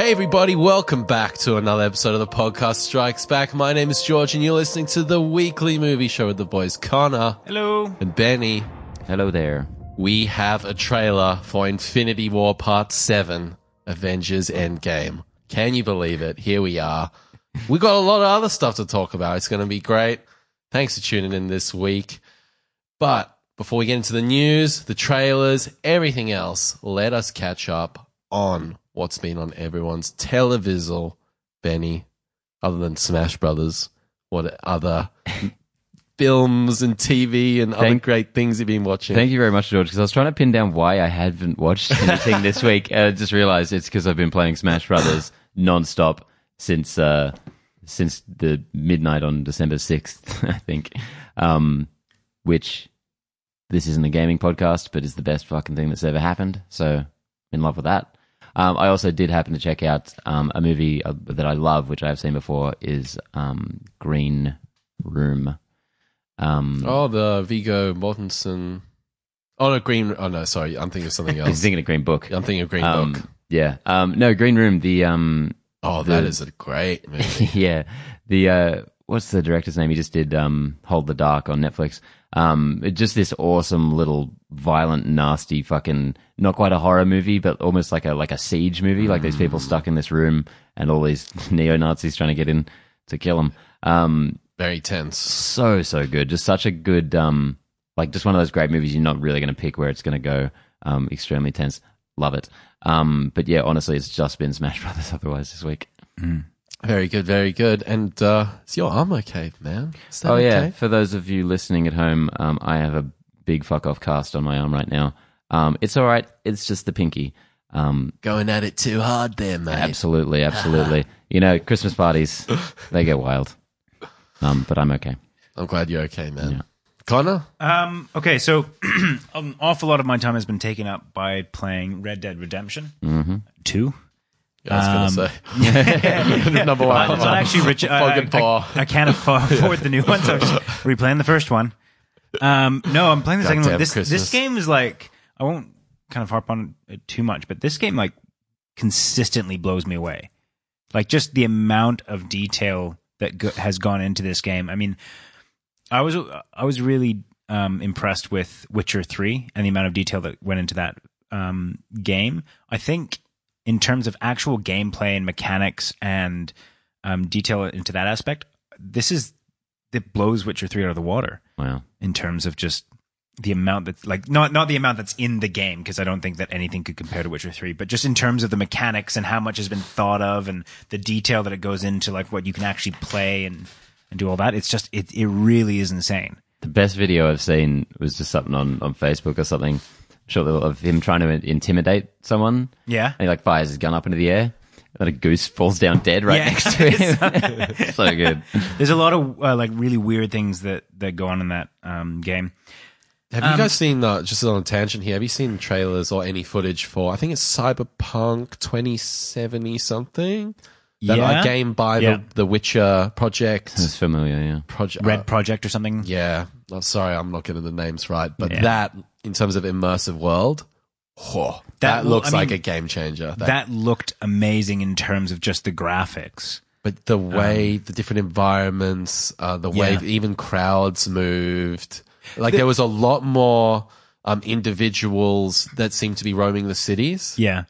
Hey, everybody, welcome back to another episode of the podcast Strikes Back. My name is George, and you're listening to the weekly movie show with the boys Connor Hello. and Benny. Hello there. We have a trailer for Infinity War Part 7 Avengers Endgame. Can you believe it? Here we are. We got a lot of other stuff to talk about. It's going to be great. Thanks for tuning in this week. But before we get into the news, the trailers, everything else, let us catch up on what's been on everyone's televisal, Benny, other than Smash Brothers. What other films and TV and other great things you've been watching? Thank you very much, George, because I was trying to pin down why I haven't watched anything this week. And I just realized it's because I've been playing Smash Brothers nonstop since uh, since the midnight on December 6th, I think. Um, which this isn't a gaming podcast, but is the best fucking thing that's ever happened. So I'm in love with that. Um, I also did happen to check out um, a movie uh, that I love, which I've seen before, is um, Green Room. Um, Oh, the Viggo Mortensen. Oh no, Green. Oh no, sorry, I'm thinking of something else. I'm thinking of Green Book. I'm thinking of Green Um, Book. Yeah. Um, no, Green Room. The um, Oh, that the- is a great movie. yeah, the uh, what's the director's name? He just did um, Hold the Dark on Netflix. Um, just this awesome little violent, nasty, fucking not quite a horror movie, but almost like a like a siege movie. Like these people stuck in this room and all these neo Nazis trying to get in to kill them. Um, Very tense. so so good. Just such a good um like just one of those great movies you're not really going to pick where it's going to go. Um, extremely tense. Love it. Um, but yeah, honestly, it's just been Smash Brothers otherwise this week. Very good, very good. And uh, is your arm okay, man? Is that Oh yeah, okay? for those of you listening at home, um, I have a big fuck off cast on my arm right now. Um, it's all right. It's just the pinky. Um, Going at it too hard there, mate. absolutely, absolutely. you know, Christmas parties they get wild. Um, but I'm okay. I'm glad you're okay, man. Yeah. Connor? Um, okay, so an awful lot of my time has been taken up by playing Red Dead Redemption Mm-hmm. 2. I was Um, going to say. Number one. I'm not actually rich. I, I. I, I can't afford afford the new one, so I'm just replaying the first one. Um, no, I'm playing the second one. This Christmas. this game is like I won't kind of harp on it too much, but this game like consistently blows me away. Like just the amount of detail that go- has gone into this game. I mean, I was I was really um, impressed with Witcher Three and the amount of detail that went into that um, game. I think in terms of actual gameplay and mechanics and um, detail into that aspect, this is it blows Witcher Three out of the water. Wow. in terms of just the amount that's like not not the amount that's in the game because I don't think that anything could compare to Witcher 3 but just in terms of the mechanics and how much has been thought of and the detail that it goes into like what you can actually play and and do all that it's just it it really is insane. The best video I've seen was just something on, on Facebook or something, short little of him trying to intimidate someone. yeah And he like fires his gun up into the air, and a goose falls down dead right Yeah. next to him. so good. there's a lot of uh, like really weird things that that go on in that um game Have you guys seen, uh, just on a tangent here, have you seen trailers or any footage for, I think it's Cyberpunk 2070 something? That Yeah. uh, game by Yeah. the, the Witcher project. It's familiar, yeah. project Red Project or something Yeah. I'm sorry, I'm not getting the names right, but Yeah. that, in terms of immersive world, oh, that, That- looks I like a game changer. That, that looked amazing in terms of just the graphics but the way the different environments, uh, the way Um, Yeah. even crowds moved, like there was a lot more um, individuals that seemed to be roaming the cities yeah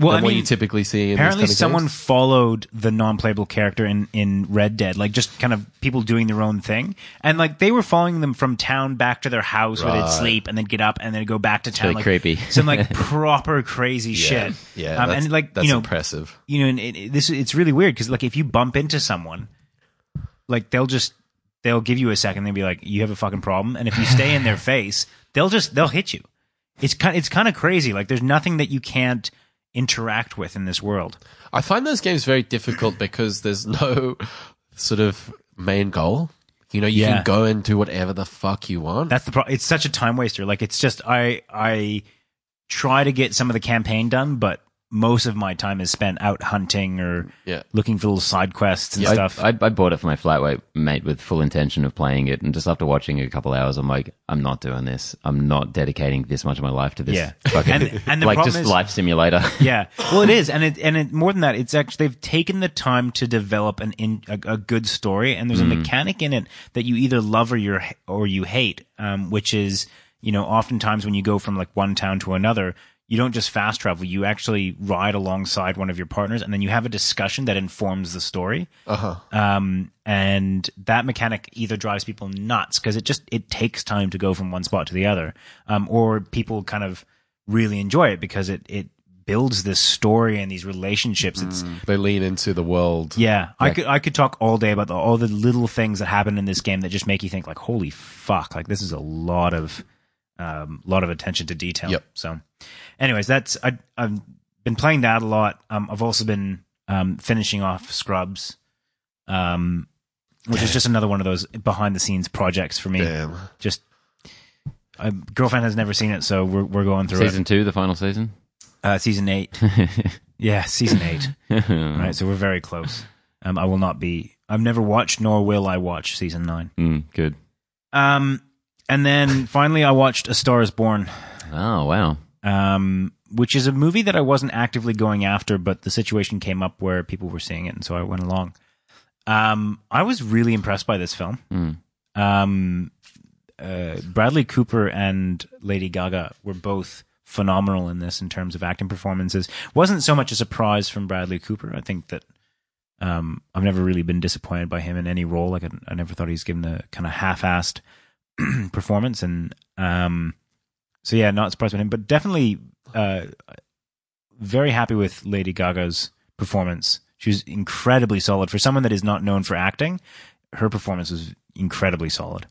well I what mean, you typically see. In Apparently, someone games. followed the non-playable character in in Red Dead, like just kind of people doing their own thing, and like they were following them from town back to their house where they'd sleep and then get up and then go back to town. really like, creepy. Some like proper crazy yeah, shit. yeah, um, and like that's you know, impressive. you know, and it, it- this it's really weird because like if you bump into someone, like they'll just they'll give you a second, they'll be like, "You have a fucking problem," and if you stay in their face, they'll just they'll hit you. It's kind it's kind of crazy. Like there's nothing that you can't interact with in this world. I find those games very difficult because there's no sort of main goal. You know, you Yeah. can go and do whatever the fuck you want. That's the problem. It's such a time waster. Like it's just I I try to get some of the campaign done, but most of my time is spent out hunting or Yeah. looking for little side quests and I, stuff. I, I bought it for my flatmate mate with full intention of playing it, and just after watching a couple hours, I'm like, I'm not doing this. I'm not dedicating this much of my life to this. Yeah. fucking, And- and the like just is- life simulator. yeah, well, it is, and it and it more than that, it's actually they've taken the time to develop an in a, a good story, and there's a mechanic in it that you either love or you or you hate, um, which is you know oftentimes when you go from like one town to another. You don't just fast travel; you actually ride alongside one of your partners, and then you have a discussion that informs the story. Uh huh. um, and that mechanic either drives people nuts because it just it takes time to go from one spot to the other, um, or people kind of really enjoy it because it it builds this story and these relationships. It's They lean into the world. yeah, I could I could talk all day about the, all the little things that happen in this game that just make you think like, holy fuck, like this is a lot of um, lot of attention to detail. Yep. So, anyways, that's I I've been playing that a lot. Um, I've also been um, finishing off Scrubs, um, which is just another one of those behind the scenes projects for me. Damn. Just. A girlfriend has never seen it, so we're we're going through Season two, the final season. Uh, season eight, yeah, season eight. right, so we're very close. Um, I will not be. I've never watched, nor will I watch season nine. Mm, good. Um, and then finally, I watched A Star Is Born, Oh wow. um, which is a movie that I wasn't actively going after, but the situation came up where people were seeing it, and so I went along. Um, I was really impressed by this film. Mm. Um, uh, Bradley Cooper and Lady Gaga were both phenomenal in this in terms of acting performances. Wasn't so much a surprise from Bradley Cooper. I think that um, I've never really been disappointed by him in any role. Like I, I never thought he's given a kind of half-assed performance, and um, so yeah, not surprised by him, but definitely uh, very happy with Lady Gaga's performance. She was incredibly solid for someone that is not known for acting. Her performance was incredibly solid.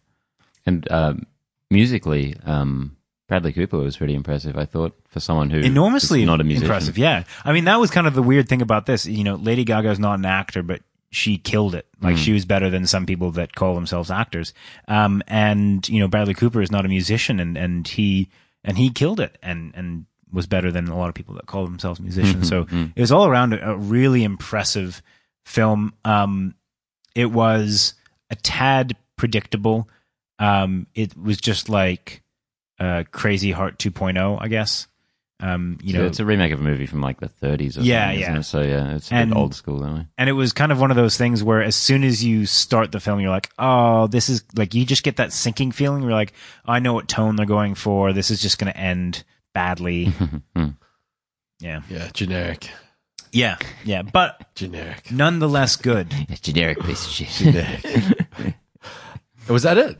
And um, musically, um, Bradley Cooper was pretty impressive. I thought for someone who enormously is not a musician. impressive. Yeah, I mean that was kind of the weird thing about this. You know, Lady Gaga is not an actor, but she killed it. Like she was better than some people that call themselves actors. Um, and you know, Bradley Cooper is not a musician, and and he and he killed it, and and was better than a lot of people that call themselves musicians. so it was all around a, a really impressive film. Um, it was a tad predictable. Um, it was just like uh, Crazy Heart 2.0, I guess. Um, you So know, it's a remake of a movie from like the 30s or Yeah, something, isn't yeah. it? So yeah, it's a And- bit old school that way. and it was kind of one of those things where as soon as you start the film, you're like, oh, this is like you just get that sinking feeling. You're like, I know what tone they're going for. This is just going to end badly. yeah, Yeah. Generic. yeah, yeah, but Generic. nonetheless good. It's generic piece of shit. Generic. Was that it?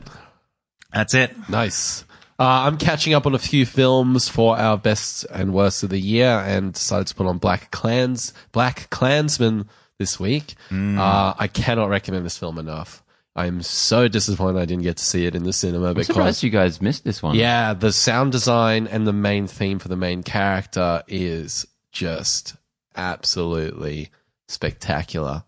That's it. Nice. Uh, I'm catching up on a few films for our best and worst of the year, and decided to put on Black Clans, Black Klansman this week. Uh, I cannot recommend this film enough. I'm so disappointed I didn't get to see it in the cinema I'm because surprised you guys missed this one. yeah, the sound design and the main theme for the main character is just absolutely spectacular.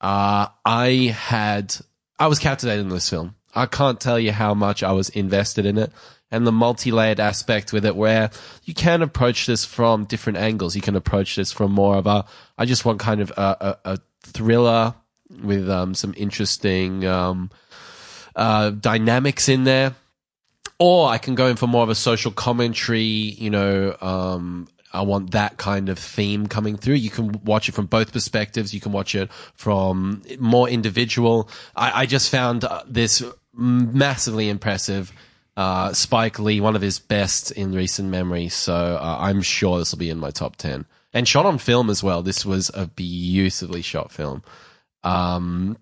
Uh, I had, I was captivated in this film. I can't tell you how much I was invested in it. And the multi-layered aspect with it where you can approach this from different angles. You can approach this from more of a, I just want kind of a, a, a thriller with um, some interesting um, uh, dynamics in there or I can go in for more of a social commentary, you know, um, I want that kind of theme coming through. You can watch it from both perspectives. You can watch it from more individual. I, I just found uh, this massively impressive. Uh, Spike Lee, one of his best in recent memory. So uh, I'm sure this will be in my top 10. And shot on film as well. This was a beautifully shot film. Um,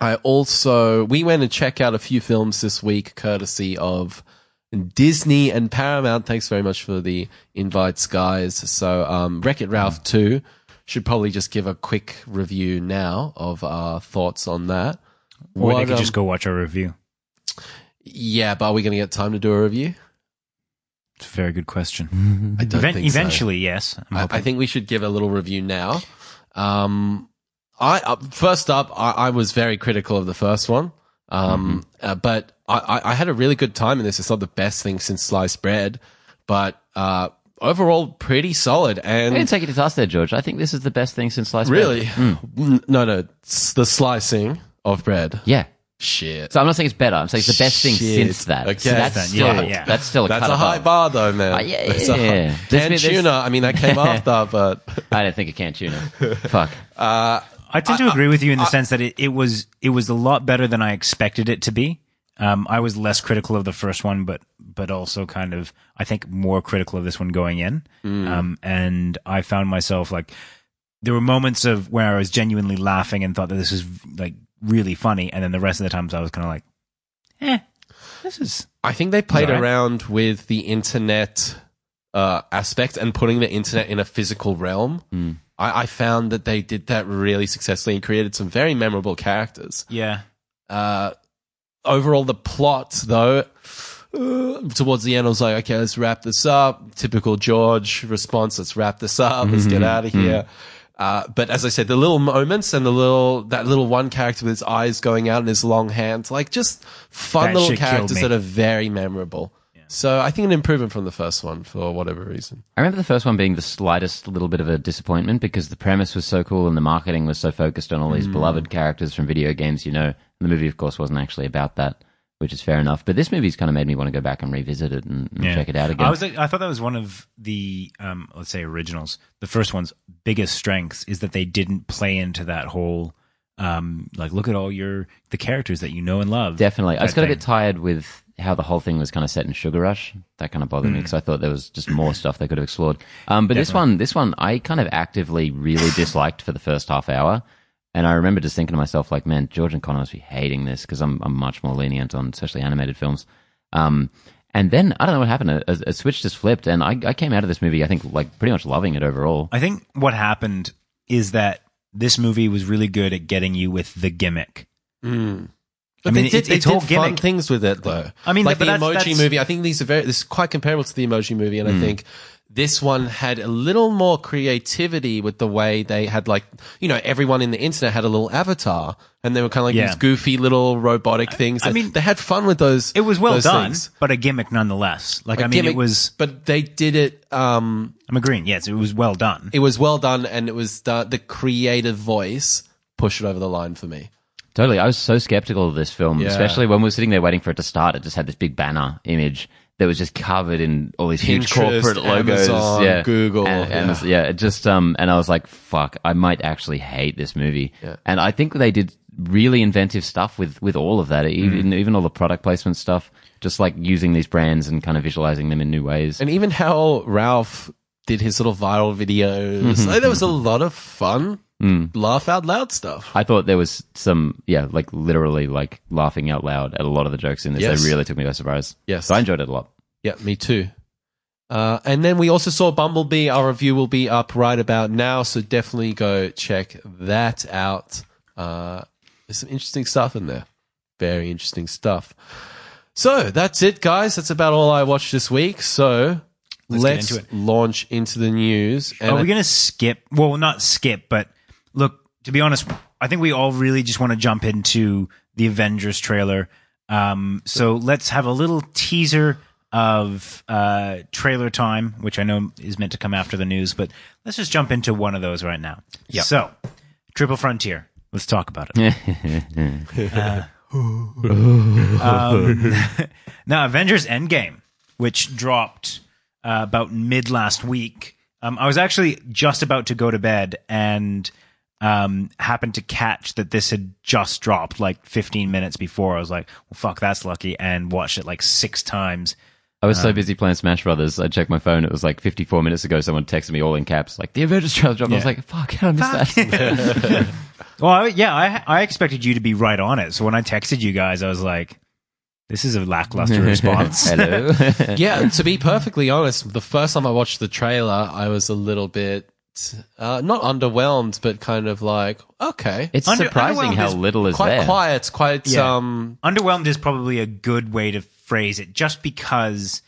I also we went and checked out a few films this week, courtesy of Disney and Paramount. Thanks very much for the invites, guys. So, um, Wreck It Ralph two should probably just give a quick review now of our thoughts on that. Or they What, could just um, go watch our review. Yeah, but are we going to get time to do a review? It's a very good question. I don't Even- think so. eventually, yes. I'm I, hoping. I think we should give a little review now. Um, I uh, first up, I, I was very critical of the first one, um, uh, but I, I, I had a really good time in this. It's not the best thing since sliced bread, but uh, overall pretty solid. And I didn't take it to task there, George. I think this is the best thing since sliced really, bread. N- no, no, it's the slicing of bread. Yeah. Shit. So I'm not saying it's better. I'm saying it's the best thing Shit. since that. Okay. So that's still, yeah, yeah. that's still a That's cut a high above. bar, though, man. Uh, yeah, That's a high- yeah. There's Canned been- there's- tuna. I mean, that came after, but I don't think it can tuna. Fuck. I tend to agree with you in the sense that it, it was it was a lot better than I expected it to be. Um, I was less critical of the first one, but but also kind of I think more critical of this one going in. Um, and I found myself like there were moments of where I was genuinely laughing and thought that this was like really funny, and then the rest of the times I was kind of like, eh, this is I think they played Right. around with the internet uh, aspect and putting the internet in a physical realm. Hmm. I, I found that they did that really successfully and created some very memorable characters. yeah. Uh, overall, the plot, though, uh, towards the end, I was like, okay, let's wrap this up. Typical George response, let's wrap this up. Let's Mm-hmm. get out of here. Uh, but as I said, the little moments and the little, that little one character with his eyes going out and his long hands, like just fun That little characters that are very memorable. So I think an improvement from the first one for whatever reason. I remember the first one being the slightest little bit of a disappointment because the premise was so cool and the marketing was so focused on all these beloved characters from video games, you know. And the movie, of course, wasn't actually about that, which is fair enough. But this movie's kind of made me want to go back and revisit it and, and Yeah. check it out again. I was I thought that was one of the um, let's say originals. The first one's biggest strengths is that they didn't play into that whole um, like look at all your the characters that you know and love. Definitely. I just got a bit tired with how the whole thing was kind of set in Sugar Rush. That kind of bothered me because I thought there was just more stuff they could have explored. Um, but this one, this one, I kind of actively really disliked for the first half hour. And I remember just thinking to myself, like, man, George and Connor must be hating this because I'm, I'm much more lenient on especially animated films. Um, and then I don't know what happened. A, a, a switch just flipped, and I, I came out of this movie, I think, like pretty much loving it overall. I think what happened is that this movie was really good at getting you with the gimmick. But I mean, they did, it- they it's all did fun gimmick. things with it, though. I mean, like but the that's- emoji that's- movie. I think these are very. This is quite comparable to the emoji movie, and Hmm. I think this one had a little more creativity with the way they had, like, you know, everyone in the internet had a little avatar, and they were kind of like Yeah. these goofy little robotic things. I mean, they had fun with those. It was well done, things. but a gimmick nonetheless. Like A I mean, gimmick, it was. but they did it. Um, I'm agreeing. Yes, it was well done. it was well done, and it was the, the creative voice pushed it over the line for me. Totally. I was so skeptical of this film, Yeah. especially when we were sitting there waiting for it to start. It just had this big banner image that was just covered in all these huge Pinterest, corporate logos. Amazon, yeah. Google, And, yeah. yeah. it just, um, and I was like, fuck, I might actually hate this movie. Yeah. And I think they did really inventive stuff with, with all of that, Mm. even, even all the product placement stuff, just like using these brands and kind of visualizing them in new ways. And even how Ralph did his little viral videos. like, there was a lot of fun, laugh out loud stuff. I thought there was some, yeah, like literally like laughing out loud at a lot of the jokes in this. Yes. They really took me by surprise. Yes. So I enjoyed it a lot. Yeah, me too. Uh, and then we also saw Bumblebee. Our review will be up right about now, so definitely go check that out. Uh, there's some interesting stuff in there. Very interesting stuff. So that's it, guys. That's about all I watched this week. So Let's let's, into launch into the news. And Are we going to skip? Well, not skip, but look, to be honest, I think we all really just want to jump into the Avengers trailer. Um, so let's have a little teaser of uh, trailer time, which I know is meant to come after the news, but let's just jump into one of those right now. Yeah. So, Triple Frontier. Let's talk about it. Uh, um, now, Avengers Endgame, which dropped uh, about mid last week. Um, I was actually just about to go to bed and um, happened to catch that this had just dropped like 15 minutes before. I was like, well, fuck, that's lucky, and watched it like six times. I was so busy playing Smash Brothers. I checked my phone. It was like 54 minutes ago. Someone texted me all in caps, like the Avengers trailer dropped. I was like, "Fuck, how did I miss that?" Well, yeah, I, I expected you to be right on it. So when I texted you guys, I was like, this is a lackluster response. Hello. yeah, to be perfectly honest, the first time I watched the trailer, I was a little bit uh, not underwhelmed, but kind of like, okay, It's Under- surprising underwhelmed how is little is quite there. quiet, quite Yeah. um, underwhelmed is probably a good way to phrase it just because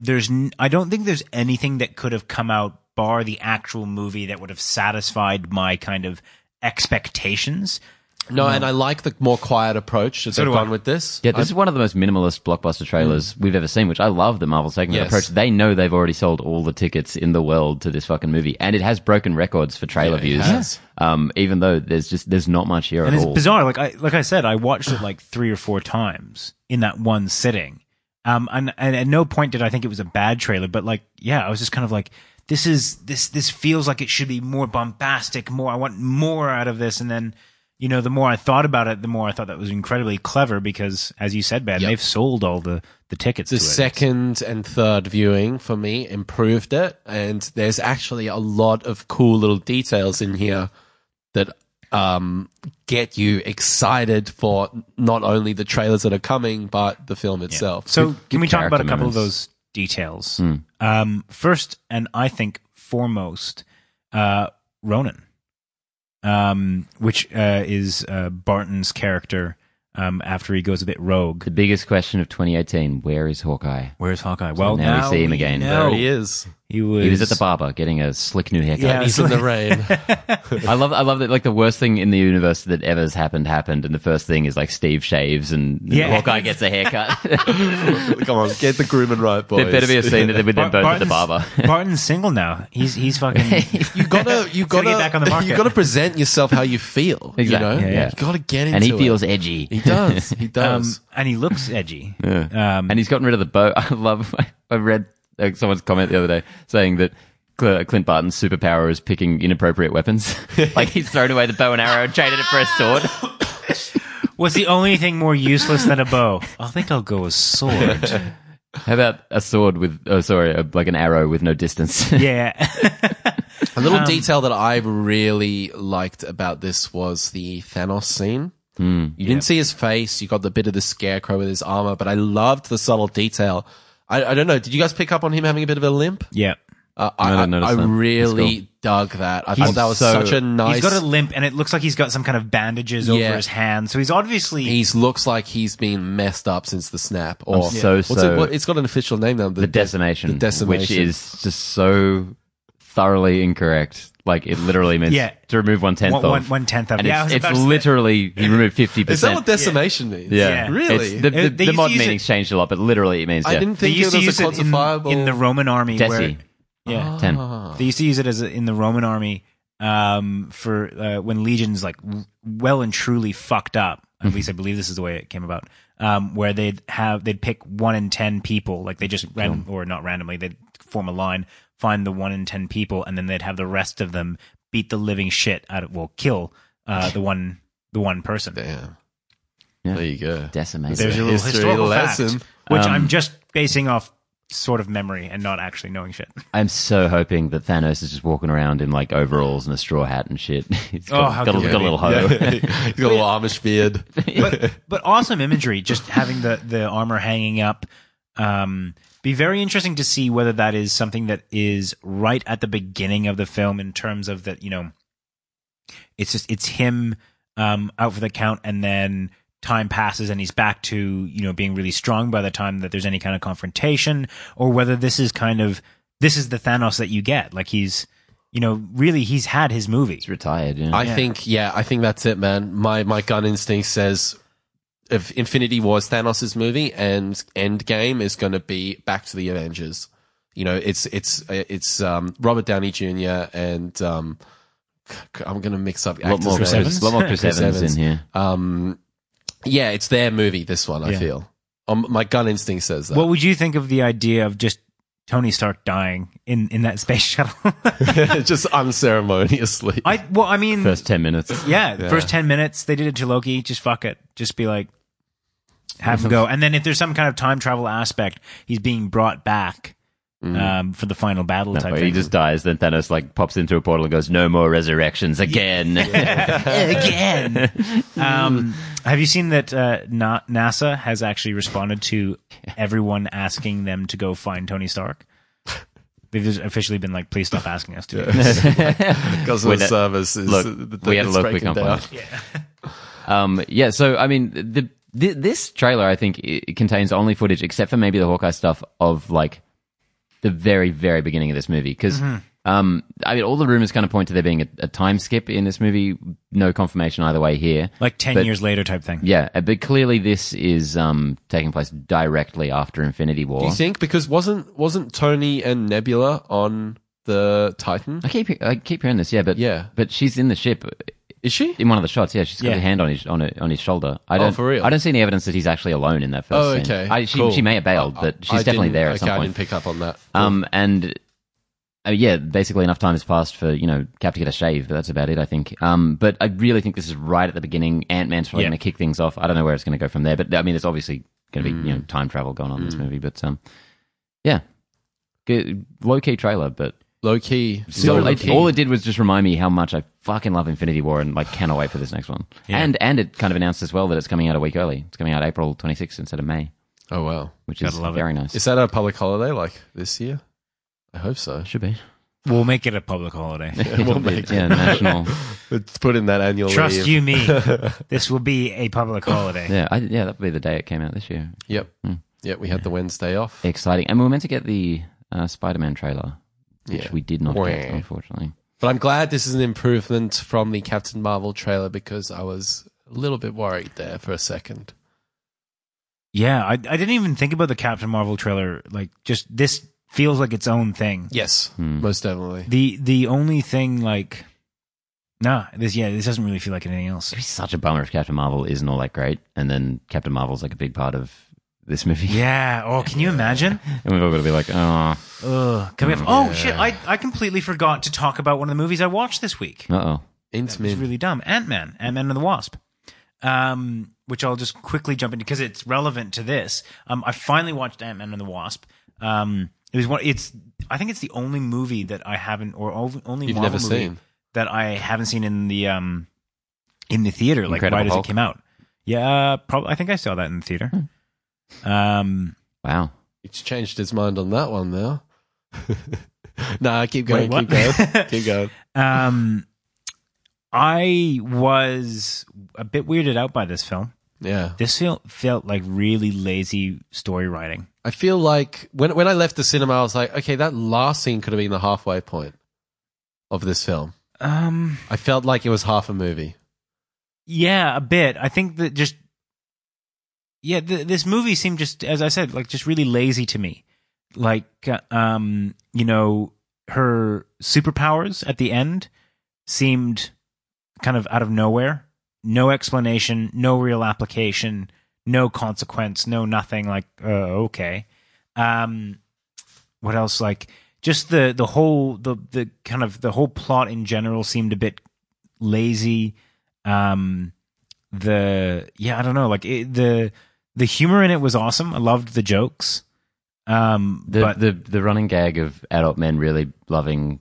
there's n- I don't think there's anything that could have come out bar the actual movie that would have satisfied my kind of expectations No, and I like the more quiet approach that So they've do I. gone with this. Yeah, this is one of the most minimalist blockbuster trailers we've ever seen, which I love the Marvel taking that Yes. approach. They know they've already sold all the tickets in the world to this fucking movie, and it has broken records for trailer Yeah, it views. has. Um, even though there's just there's not much here and at it's all. bizarre. Like I like I said, I watched it like three or four times in that one sitting. Um, and, and at no point did I think it was a bad trailer, but like, yeah, I was just kind of like, this is this this feels like it should be more bombastic, more. I want more out of this, and then. You know, the more I thought about it, the more I thought that was incredibly clever because, as you said, Ben, Yep. they've sold all the, the tickets. The to it. second and third viewing for me improved it, and there's actually a lot of cool little details in here that um, get you excited for not only the trailers that are coming, but the film itself. So, can we talk about a character couple of those details? Um, first, and I think foremost, uh, Ronan, um, which uh, is uh, Barton's character um, after he goes a bit rogue. the biggest question of 2018: Where is Hawkeye? Where's Hawkeye? Well, now we see him we again. there he is. He was. He was at the barber getting a slick new haircut. Yeah. He's in the rain. I love, I love that. Like the worst thing in the universe that ever has happened happened, and the first thing is like Steve shaves and Yeah. Hawkeye gets a haircut. Come on, get the grooming right, boys. there better be a scene that they with them Bar- both at the barber. Barton's single now. He's he's fucking. you gotta, you gotta gotta, get back on the market. you gotta present yourself how you feel. Exactly. You know, Yeah, yeah. you gotta get into it. and he it. feels edgy. He does. He um, does. and he looks edgy. Yeah. Um, and he's gotten rid of the bow. I love. I read someone's comment the other day saying that Clint Barton's superpower is picking inappropriate weapons. like he's thrown away the bow and arrow and traded it for a sword. What's the only thing more useless than a bow? I think I'll go with sword. How about a sword with? Oh, sorry, a, like an arrow with no distance. yeah. A little um, detail that I really liked about this was the Thanos scene. Hmm. You didn't see his face. You got the bit of the scarecrow with his armor, but I loved the subtle detail. I, I don't know. Did you guys pick up on him having a bit of a limp? yeah. Uh, I I, I, that. really dug that. I He's thought that was so- such a nice. He's got a limp, and it looks like he's got some kind of bandages over his hand. So he's obviously he looks like he's been messed up since the snap. Or so, what's so- it? What, it's got an official name now. the decimation, The decimation. which is just so thoroughly incorrect. Like it literally means Yeah. to remove one tenth One- of one- one tenth of. And Yeah, I was it's, about it's to say- literally you remove fifty percent. Is that what decimation means? Yeah, Yeah. Really? It's, the the, they the used to modern use meaning's changed a lot, but literally it means I yeah. didn't they think used it to was use a it in, quantifiable. in the Roman army. Where, Deci. yeah, ten. they used to use it as a, in the Roman army um, for uh, when legions like w- well and truly fucked up. At least I believe this is the way it came about. Um, where they'd have they'd pick one in ten people, like they just random or not randomly, they'd form a line, find the one in ten people, and then they'd have the rest of them beat the living shit out of well kill uh, the one the one person. Damn. Yeah. There you go. decimated. There's your little history historical lesson. fact, which Um, I'm just basing off sort of memory and not actually knowing shit. I'm so hoping that Thanos is just walking around in like overalls and a straw hat and shit. He's Oh, got, how got, a, got a little hoe. Yeah. He's got a little Amish beard. but but awesome imagery. Just having the the armor hanging up. Um, be very interesting to see whether that is something that is right at the beginning of the film in terms of that. You know, it's just it's him um, out for the count, and then time passes and he's back to you know being really strong by the time that there's any kind of confrontation, or whether this is kind of this is the Thanos that you get. Like he's you know really he's had his movie. He's retired. Yeah. I Yeah. think, yeah, I think that's it, man. My my gun instinct says if Infinity War is Thanos' movie and Endgame is going to be back to the Avengers. You know, it's it's it's um, Robert Downey Jr. and um, I'm going to mix up a lot more Chris, names. Evans, lot more Chris, Chris Evans, Evans. in here. Um, yeah, it's their movie. This one, I Yeah. feel. Um, my gun instinct says that. What would you think of the idea of just Tony Stark dying in, in that space shuttle? Just unceremoniously. I well, I mean, First ten minutes. yeah, the first ten minutes they did it to Loki. Just fuck it, just be like, have him go. And then if there's some kind of time travel aspect, he's being brought back um, for the final battle No, type he thing. He just dies. Then Thanos like pops into a portal and goes, "No more resurrections again." again. um, have you seen that uh, Na- NASA has actually responded to everyone asking them to go find Tony Stark? They've just officially been like, please stop asking us to. do this. because We're the not- service is look, the- we had a it's look, we breaking can't find it. Um, yeah, so I mean, the, the this trailer I think it contains only footage, except for maybe the Hawkeye stuff of like the very very beginning of this movie, because Um, I mean, all the rumors kind of point to there being a, a time skip in this movie. No confirmation either way here. Like 10 But- years later type thing. Yeah, uh, but clearly this is um, taking place directly after Infinity War. Do you think because wasn't wasn't Tony and Nebula on the Titan? I keep I keep hearing this, yeah, but Yeah. but she's in the ship Is she? in one of the shots. Yeah, she's got Yeah. her hand on his on, her, on his shoulder. I Oh, don't for real? I don't see any evidence that he's actually alone in that first Oh, scene. okay. I, she Cool. she may have bailed, I- but I she's definitely didn't- there at okay, some I point. didn't pick up on that. Um, and uh, yeah, basically enough time has passed for you know Cap to get a shave, but that's about it, I think. Um, but I really think this is right at the beginning. Ant Man's probably Yeah. going to kick things off. I don't know where it's going to go from there, but I mean, there's obviously going to be you know time travel going on in this movie. But um, yeah, low key trailer, but low key. still, So low key. all it did was just remind me how much I fucking love Infinity War and like cannot wait for this next one. Yeah. And and it kind of announced as well that it's coming out a week early. It's coming out April 26th instead of May, oh wow. which Gotta is love it. very nice. Is that a public holiday like this year? I hope so. Should be. We'll make it a public holiday. We'll make yeah, it. national. Let's put in that annual Trust leave. you me. this will be a public holiday. Yeah, I, yeah, that would be the day it came out this year. Yep. Yep. We had the Wednesday off. Exciting, and we were meant to get the uh, Spider-Man trailer, which Yeah. we did not Wah. get, unfortunately. But I'm glad this is an improvement from the Captain Marvel trailer because I was a little bit worried there for a second. Yeah, I, I didn't even think about the Captain Marvel trailer. Like, just this feels like its own thing. Yes, Hmm. most definitely. The the only thing like, nah, this yeah, this doesn't really feel like anything else. It'd be such a bummer if Captain Marvel isn't all that great, and then Captain Marvel's like a big part of this movie. Yeah. Oh, can you imagine? and we've all got to be like, oh, Ugh. Can we have, oh shit! I I completely forgot to talk about one of the movies I watched this week. uh oh. It's Intimate. really dumb. Ant Man, Ant Man and the Wasp. Um, which I'll just quickly jump into because it's relevant to this. Um, I finally watched Ant Man and the Wasp. Um, it was one. It's I think it's the only movie that I haven't, or ov- only You've Marvel never movie seen. that I haven't seen in the um in the theater. Like Incredible right as Hulk? it came out. Yeah, probably. I think I saw that in the theater. Um, Wow. He's changed his mind on that one now. nah, keep going, Wait, keep going, keep going. um, I was a bit weirded out by this film. Yeah, This felt felt like really lazy story writing. I feel like when when I left the cinema, I was like, okay, that last scene could have been the halfway point of this film. Um, I felt like it was half a movie. yeah, a bit. I think that just yeah, th- this movie seemed just as I said, like just really lazy to me. Like, um, you know, her superpowers at the end seemed kind of out of nowhere. No explanation, no real application, no consequence, no nothing. Like, uh, okay. Um, what else? Like, just the the whole the the kind of the whole plot in general seemed a bit lazy. Um, the yeah, I don't know. Like it, the the humor in it was awesome. I loved the jokes. Um, The, but the the running gag of adult men really loving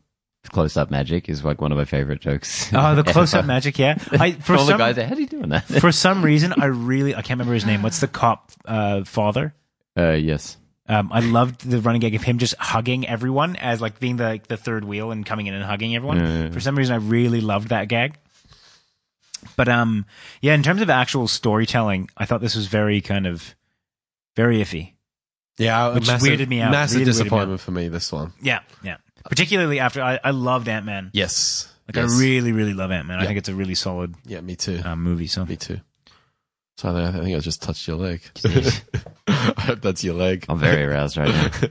close up magic is like one of my favorite jokes. oh, the close up magic, yeah. I for All the some guys, how are you doing that? for some reason I really I can't remember his name. What's the cop uh, father? uh, yes. Um, I loved the running gag of him just hugging everyone as like being the like, the third wheel and coming in and hugging everyone. Yeah, yeah. For some reason, I really loved that gag. But um, yeah, in terms of actual storytelling, I thought this was very kind of very iffy. Yeah, Which massive, weirded me out. Massive Really weirded me disappointment for me. This one. Yeah, yeah. Particularly after I, I loved Ant Man. Yes. Like yes. I really, really love Ant Man. I think it's a really solid Yeah, me too. um, movie. So Me too. Sorry, I think I just touched your leg. I hope that's your leg. I'm very aroused right now.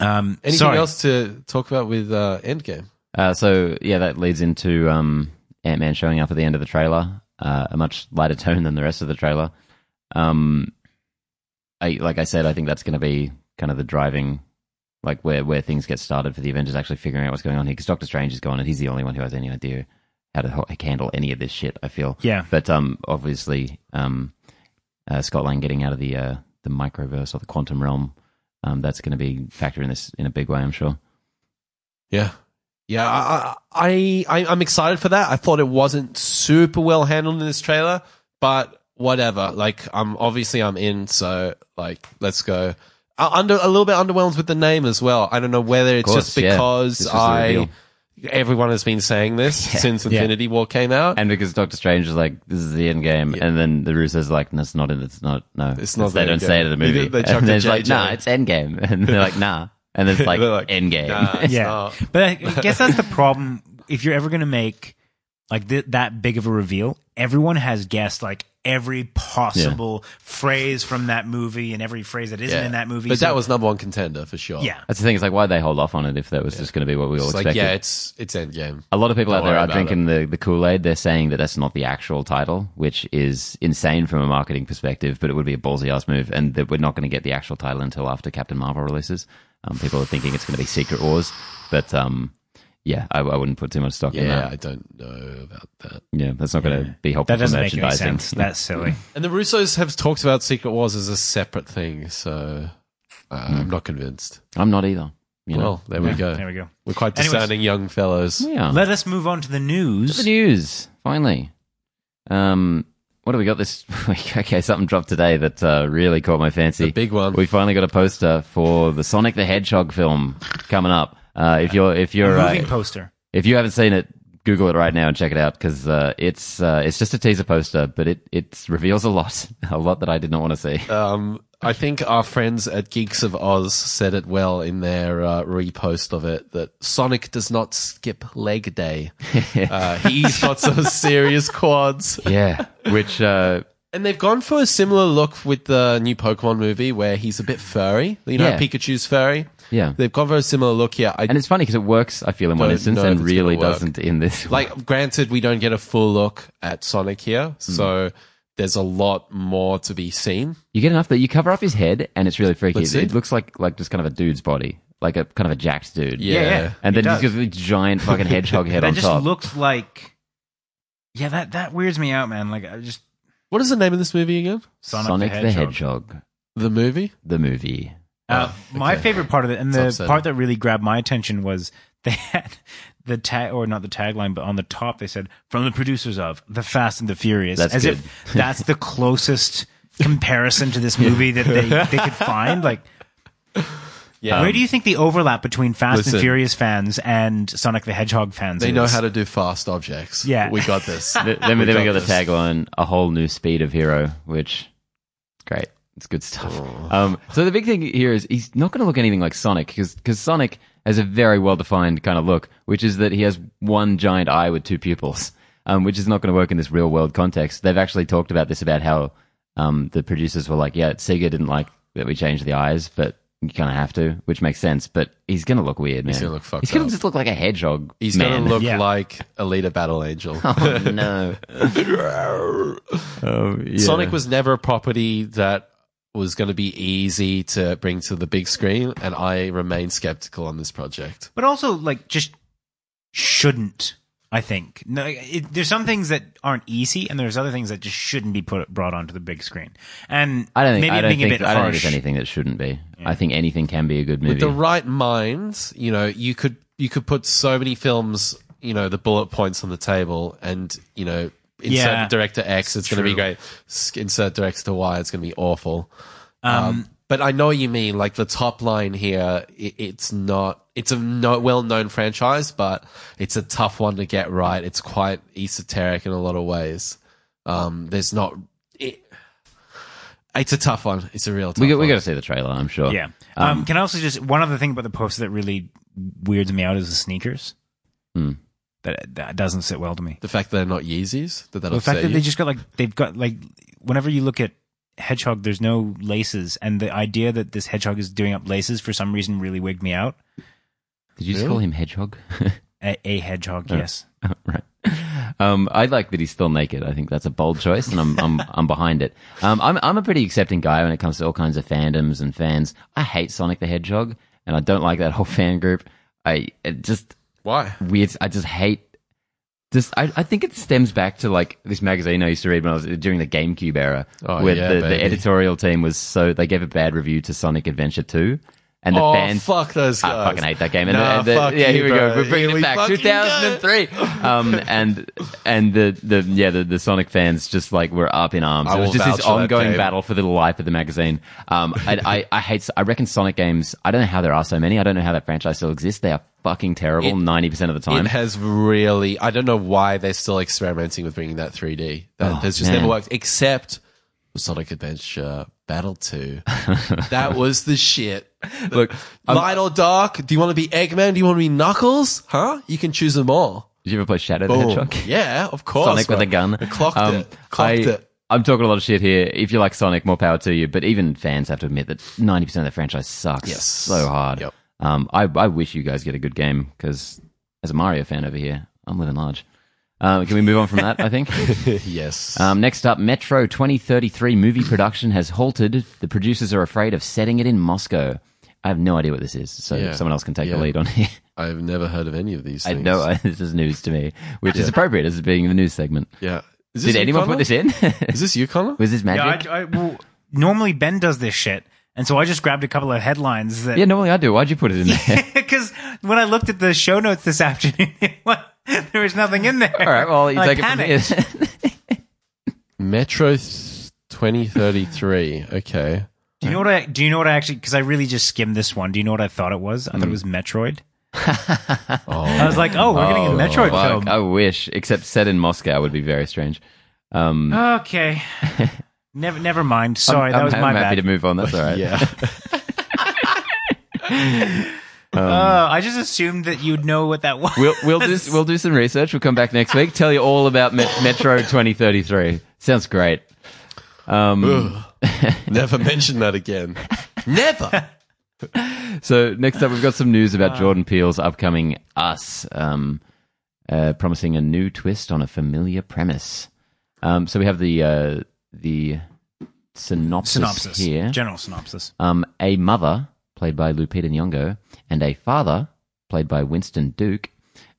um, Anything sorry. else to talk about with uh, Endgame? Uh, so yeah, that leads into um, Ant Man showing up at the end of the trailer. Uh, a much lighter tone than the rest of the trailer. Um, I like I said, I think that's going to be kind of the driving, like where where things get started for the Avengers actually figuring out what's going on here. Because Doctor Strange is gone, and he's the only one who has any idea how to ho- handle any of this shit. I feel. Yeah. But um, obviously, um, uh, Scott Lang getting out of the uh, the microverse or the quantum realm, um, that's going to be factor in this in a big way. I'm sure. Yeah. Yeah, I, I, I, I'm excited for that. I thought it wasn't super well handled in this trailer, but whatever. Like, I'm obviously I'm in, so like, let's go. Uh, under a little bit underwhelmed with the name as well. I don't know whether it's course, just yeah. because I everyone has been saying this Yeah. since Yeah. Infinity War came out. And because Doctor Strange is like, this is the end game, and then the Russo's like, no, it's not. It's not. No, It's not They the don't end say it in the movie. They- they and it's like, nah, it's end game, and they're like, nah. And then it's like, They're like, Endgame. Nah, yeah, not. but I I guess that's the problem. If you're ever going to make like th- that big of a reveal, everyone has guessed like every possible phrase from that movie and every phrase that isn't Yeah. in that movie. But So- that was number one contender for sure. yeah. That's the thing. It's like, why'd they hold off on it if that was just going to be what we all It's like, expected? yeah, it's it's Endgame. A lot of people Don't out there worry are about drinking the, the Kool Aid. They're saying that that's not the actual title, which is insane from a marketing perspective, but it would be a ballsy ass move, and that we're not going to get the actual title until after Captain Marvel releases. Um, people are thinking it's going to be Secret Wars, but um, yeah, I, I wouldn't put too much stock in Yeah, that. I don't know about that. Yeah, that's not going to be helpful That doesn't for make any sense. That's silly. And the Russos have talked about Secret Wars as a separate thing, so uh, I'm not convinced. I'm not either. You know? Well, there we go. There we go. We're quite Anyways. discerning young fellows. yeah. Let us move on to the news. the news finally. Um, what do we got this week? Okay, something dropped today that uh, really caught my fancy. The big one. We finally got a poster for the Sonic the Hedgehog film coming up. Uh, if you're if A you're uh, moving poster. if you haven't seen it, Google it right now and check it out because uh, it's uh, it's just a teaser poster, but it it reveals a lot, a lot that I did not want to see. Um, I think our friends at Geeks of Oz said it well in their uh, repost of it that Sonic does not skip leg day. uh, he's got some serious quads. yeah, which uh, And they've gone for a similar look with the new Pokemon movie where he's a bit furry. You know, Yeah. Pikachu's furry. Yeah, They've gone for a similar look here. I and it's funny because it works. I feel in one Don't instance know and really doesn't in this. like granted we don't get a full look at Sonic here, hmm. so there's a lot more to be seen. You get enough that you cover up his head, and it's really freaky. It, it looks like like just kind of a dude's body, like a kind of a jacked dude. Yeah. Yeah, yeah. And It then he's does. got a giant fucking hedgehog head that on just looks like. Yeah, that that weirds me out, man. Like I just What is the name of this movie again? Sonic, Sonic, the the Hedgehog. Hedgehog, The movie? the movie. Uh, Oh, My favorite part of it, and It's the upsetting. part that really grabbed my attention was they had the tag, or not the tagline, but on the top they said from the producers of The Fast and the Furious, That's as good. if that's the closest comparison to this movie that they they could find. Like, Yeah. where do you think the overlap between Fast Listen. and Furious fans and Sonic the Hedgehog fans? They is? know how to do fast objects. Yeah. We got this. Th- then we, then we got the tagline, a whole new speed of hero, which great. It's good stuff. Oh. Um, so the big thing here is he's not going to look anything like Sonic because Sonic has a very well defined kind of look, which is that he has one giant eye with two pupils, um, which is not going to work in this real world context. They've actually talked about this about how um, the producers were like, yeah, Sega didn't like that we changed the eyes, but you kind of have to, which makes sense. But he's going to look weird, man. gonna look fucked He's going to just look like a hedgehog. He's going to look Yeah. like Alita Battle Angel. Oh no! oh, yeah. Sonic was never a property that was going to be easy to bring to the big screen, and I remain skeptical on this project. but also like just shouldn't. I think no, it, there's some things that aren't easy, and there's other things that just shouldn't be put brought onto the big screen. And I don't think. maybe I I'm don't being think. a bit I don't think harsh. there's anything that shouldn't be. I think anything can be a good movie. With the right minds, you know, you could you could put so many films, you know, the bullet points on the table, and you know, insert Yeah. director X, it's going to be great. S- Insert director Y, it's going to be awful. Um, Um, but I know what you mean. Like the top line here, it, it's not. It's a no, well-known franchise, but it's a tough one to get right. It's quite esoteric in a lot of ways. Um, there's not. It, it's a tough one. It's a real tough we got. We one. got to see the trailer. I'm sure. Yeah. Um, can I also just one other thing about the poster that really weirds me out is the sneakers. Hmm. That that doesn't sit well to me. the fact that they're not Yeezys. That that The fact that you? they just got like they've got like whenever you look at hedgehog, there's no laces, and the idea that this hedgehog is doing up laces for some reason really wigged me out. Did you just call him Hedgehog? A, a hedgehog, yes. right. Um, I like that he's still naked. I think that's a bold choice, and I'm I'm I'm behind it. Um, I'm I'm a pretty accepting guy when it comes to all kinds of fandoms and fans. I hate Sonic the Hedgehog, and I don't like that whole fan group. I it just Why? weird. I just hate. Just, I, I think it stems back to like this magazine I used to read when I was during the GameCube era, Oh, where yeah, the, the baby. editorial team was so they gave a bad review to Sonic Adventure Two, and the oh, fans fuck those guys. I fucking hate that game. And, Nah, the, and the- fuck yeah, you, here we go. bro. We're bringing Here it back. 2003. Um, and and the, the yeah the, the Sonic fans just like were up in arms. I it was just this vouch for that ongoing battle for the life of the magazine. Um, I, I I hate. I reckon Sonic games. I don't know how there are so many. I don't know how that franchise still exists. They are fucking terrible ninety percent of the time. It has really. I don't know why they're still experimenting with bringing that 3D. That Oh, has just man. never worked, except Sonic Adventure Battle 2. that was the shit. Look, I'm- Light or dark? Do you want to be Eggman? Do you want to be Knuckles? Huh? You can choose them all. did you ever play Shadow the Boom. Hedgehog? Yeah, of course. Sonic with a gun. I clocked Um, it. Clocked I, it. I'm talking a lot of shit here. If you like Sonic, more power to you. But even fans have to admit that 90% of the franchise sucks Yes. so hard. Yep. Um, I, I wish you guys get a good game because as a Mario fan over here, I'm living large. Um, can we move on from that, I think? yes. Um, next up, Metro 2033 movie production has halted. The producers are afraid of setting it in Moscow. I have no idea what this is, so Yeah. someone else can take Yeah. the lead on here. I've never heard of any of these I know this is news to me, which is appropriate as being the news segment. Yeah. Is Did anyone Connor? put this in? Is this you, Connor? Was this magic? Yeah, I, I, well, normally Ben does this shit, and so I just grabbed a couple of headlines that Yeah, normally I do. Why'd you put it in there? because when I looked at the show notes this afternoon, there was nothing in there. All right, well, you I take panicked. it from here. Metro 2033. Okay. Do you know what I? Do you know what I actually? Because I really just skimmed this one. Do you know what I thought it was? I Hmm. thought it was Metroid. Oh, I was like, oh, we're getting a Oh, Metroid fuck. film. I wish, except set in Moscow would be very strange. Um, Okay. Never, never mind. Sorry, I'm, that was I'm my happy bad. to move on. That's all right. yeah. Uh, I just assumed that you'd know what that was. We'll we'll do we'll do some research. We'll come back next week. Tell you all about Met- Metro 2033. Sounds great. Um, Never mention that again. Never. so next up, we've got some news about Jordan Peele's upcoming Us, um, uh, promising a new twist on a familiar premise. Um, so we have the uh, the synopsis, synopsis. here. General synopsis. Um, a mother, played by Lupita Nyong'o, and a father, played by Winston Duke,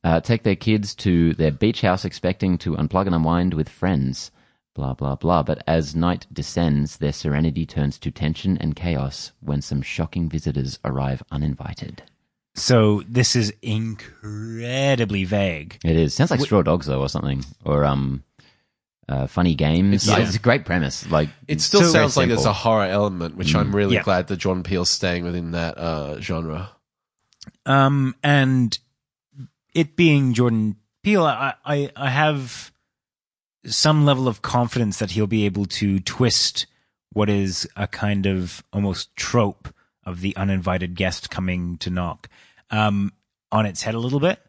uh, take their kids to their beach house expecting to unplug and unwind with friends. Blah, blah, blah. But as night descends, their serenity turns to tension and chaos when some shocking visitors arrive uninvited. So this is incredibly vague. It is. Sounds like Straw Dogs, though, or something. Or, um, uh, funny games. Yeah. It's a great premise. Like, It still very sounds like there's a horror element, which I'm really Yeah. glad that Jordan Peele's staying within that uh, genre. Um, and it being Jordan Peele, I, I, I have some level of confidence that he'll be able to twist what is a kind of almost trope of the uninvited guest coming to knock um, on its head a little bit.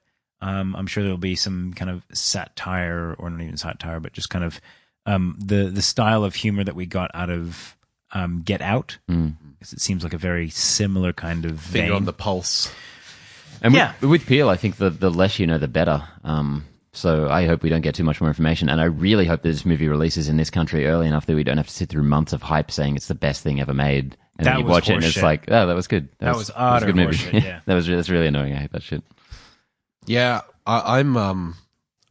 Um, I'm sure there'll be some kind of satire, or not even satire, but just kind of um, the the style of humor that we got out of um, Get Out, because it seems like a very similar kind of Finger vein. on the pulse. And with, Yeah. with Peele, I think the, the less you know, the better. Um, so I hope we don't get too much more information. And I really hope that this movie releases in this country early enough that we don't have to sit through months of hype saying it's the best thing ever made. And That then you watch it and it's horseshit. like, oh, that was good. That was a utter good movie. horseshit, yeah. that was that's really annoying. I hate that shit. Yeah, I, I'm. Um,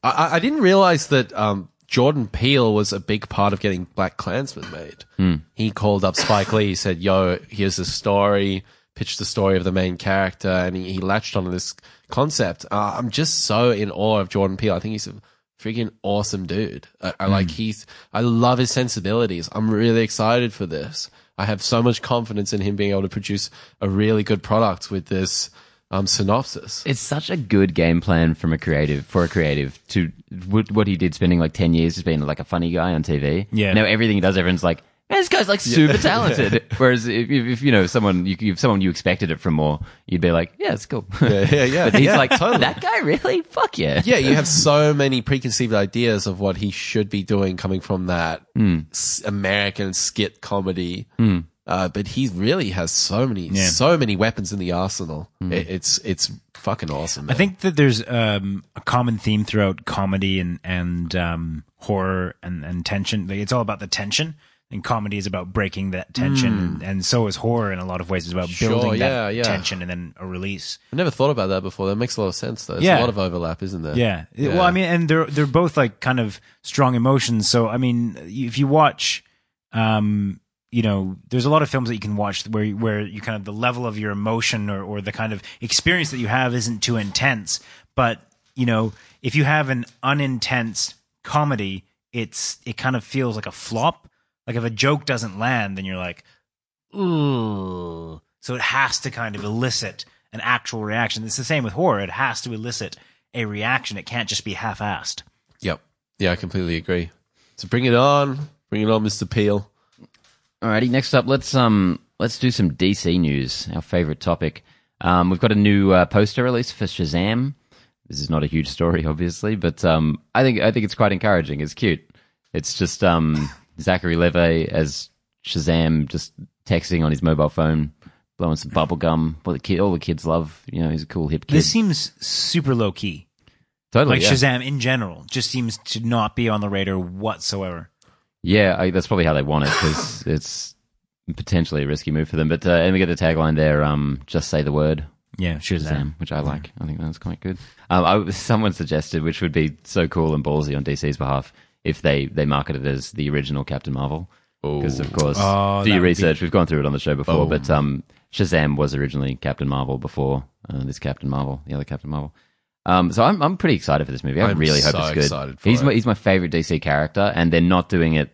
I- I, didn't realize that um, Jordan Peele was a big part of getting Black Klansman made. He called up Spike Lee. He said, "Yo, here's the story." Pitched the story of the main character, and he, he latched onto this concept. Uh, I'm just so in awe of Jordan Peele. I think he's a freaking awesome dude. I, I like he's. I love his sensibilities. I'm really excited for this. I have so much confidence in him being able to produce a really good product with this um, synopsis. It's such a good game plan from a creative for a creative to what what he did, spending like ten years as being like a funny guy on TV. Yeah. Now everything he does, everyone's like, Man, this guy's like super talented. Whereas if, if, if you know someone, you, if someone you expected it from more, you'd be like, yeah, it's cool. Yeah, yeah, yeah. but he's Yeah, like, totally. that guy really? Fuck yeah. yeah, you have so many preconceived ideas of what he should be doing coming from that s- American skit comedy. Uh, but he really has so many, Yeah. so many weapons in the arsenal. It, it's it's fucking awesome. I think that there's um, a common theme throughout comedy and and um, horror and, and tension. Like, it's all about the tension, and comedy is about breaking that tension, and, and so is horror in a lot of ways. It's about Sure, building yeah, that yeah. tension and then a release. I never thought about that before. That makes a lot of sense, though. There's Yeah. a lot of overlap, isn't there? Yeah. Well, I mean, and they're they're both like kind of strong emotions. So I mean, if you watch, um, you know, there's a lot of films that you can watch where where you kind of the level of your emotion or or the kind of experience that you have isn't too intense. But you know, if you have an unintense comedy, it's it kind of feels like a flop. Like if a joke doesn't land, then you're like, ooh. So it has to kind of elicit an actual reaction. It's the same with horror. It has to elicit a reaction. It can't just be half-assed. Yep. Yeah, I completely agree. So bring it on. Bring it on, Mr. Peele. Alrighty, next up, let's um let's do some DC news. Our favorite topic. Um, we've got a new uh, poster release for Shazam. This is not a huge story, obviously, but um, I think I think it's quite encouraging. It's cute. It's just um Zachary Levi as Shazam, just texting on his mobile phone, blowing some bubble gum. What the kid, all the kids love. You know, he's a cool hip kid. This seems super low key. totally, Like yeah. Shazam in general just seems to not be on the radar whatsoever. Yeah, I, that's probably how they want it because it's potentially a risky move for them. But uh, and we get the tagline there: um, "Just say the word." Yeah, Shazam. Shazam, which I like. I think that's quite good. Um, I, someone suggested, which would be so cool and ballsy on DC's behalf, if they they market it as the original Captain Marvel. Because of course, Oh, do your would be- research. We've gone through it on the show before, Boom. but um, Shazam was originally Captain Marvel before uh, this Captain Marvel, the other Captain Marvel. Um, so I'm I'm pretty excited for this movie. I I'm really hope it's good. excited for he's it. my he's my favorite DC character, and they're not doing it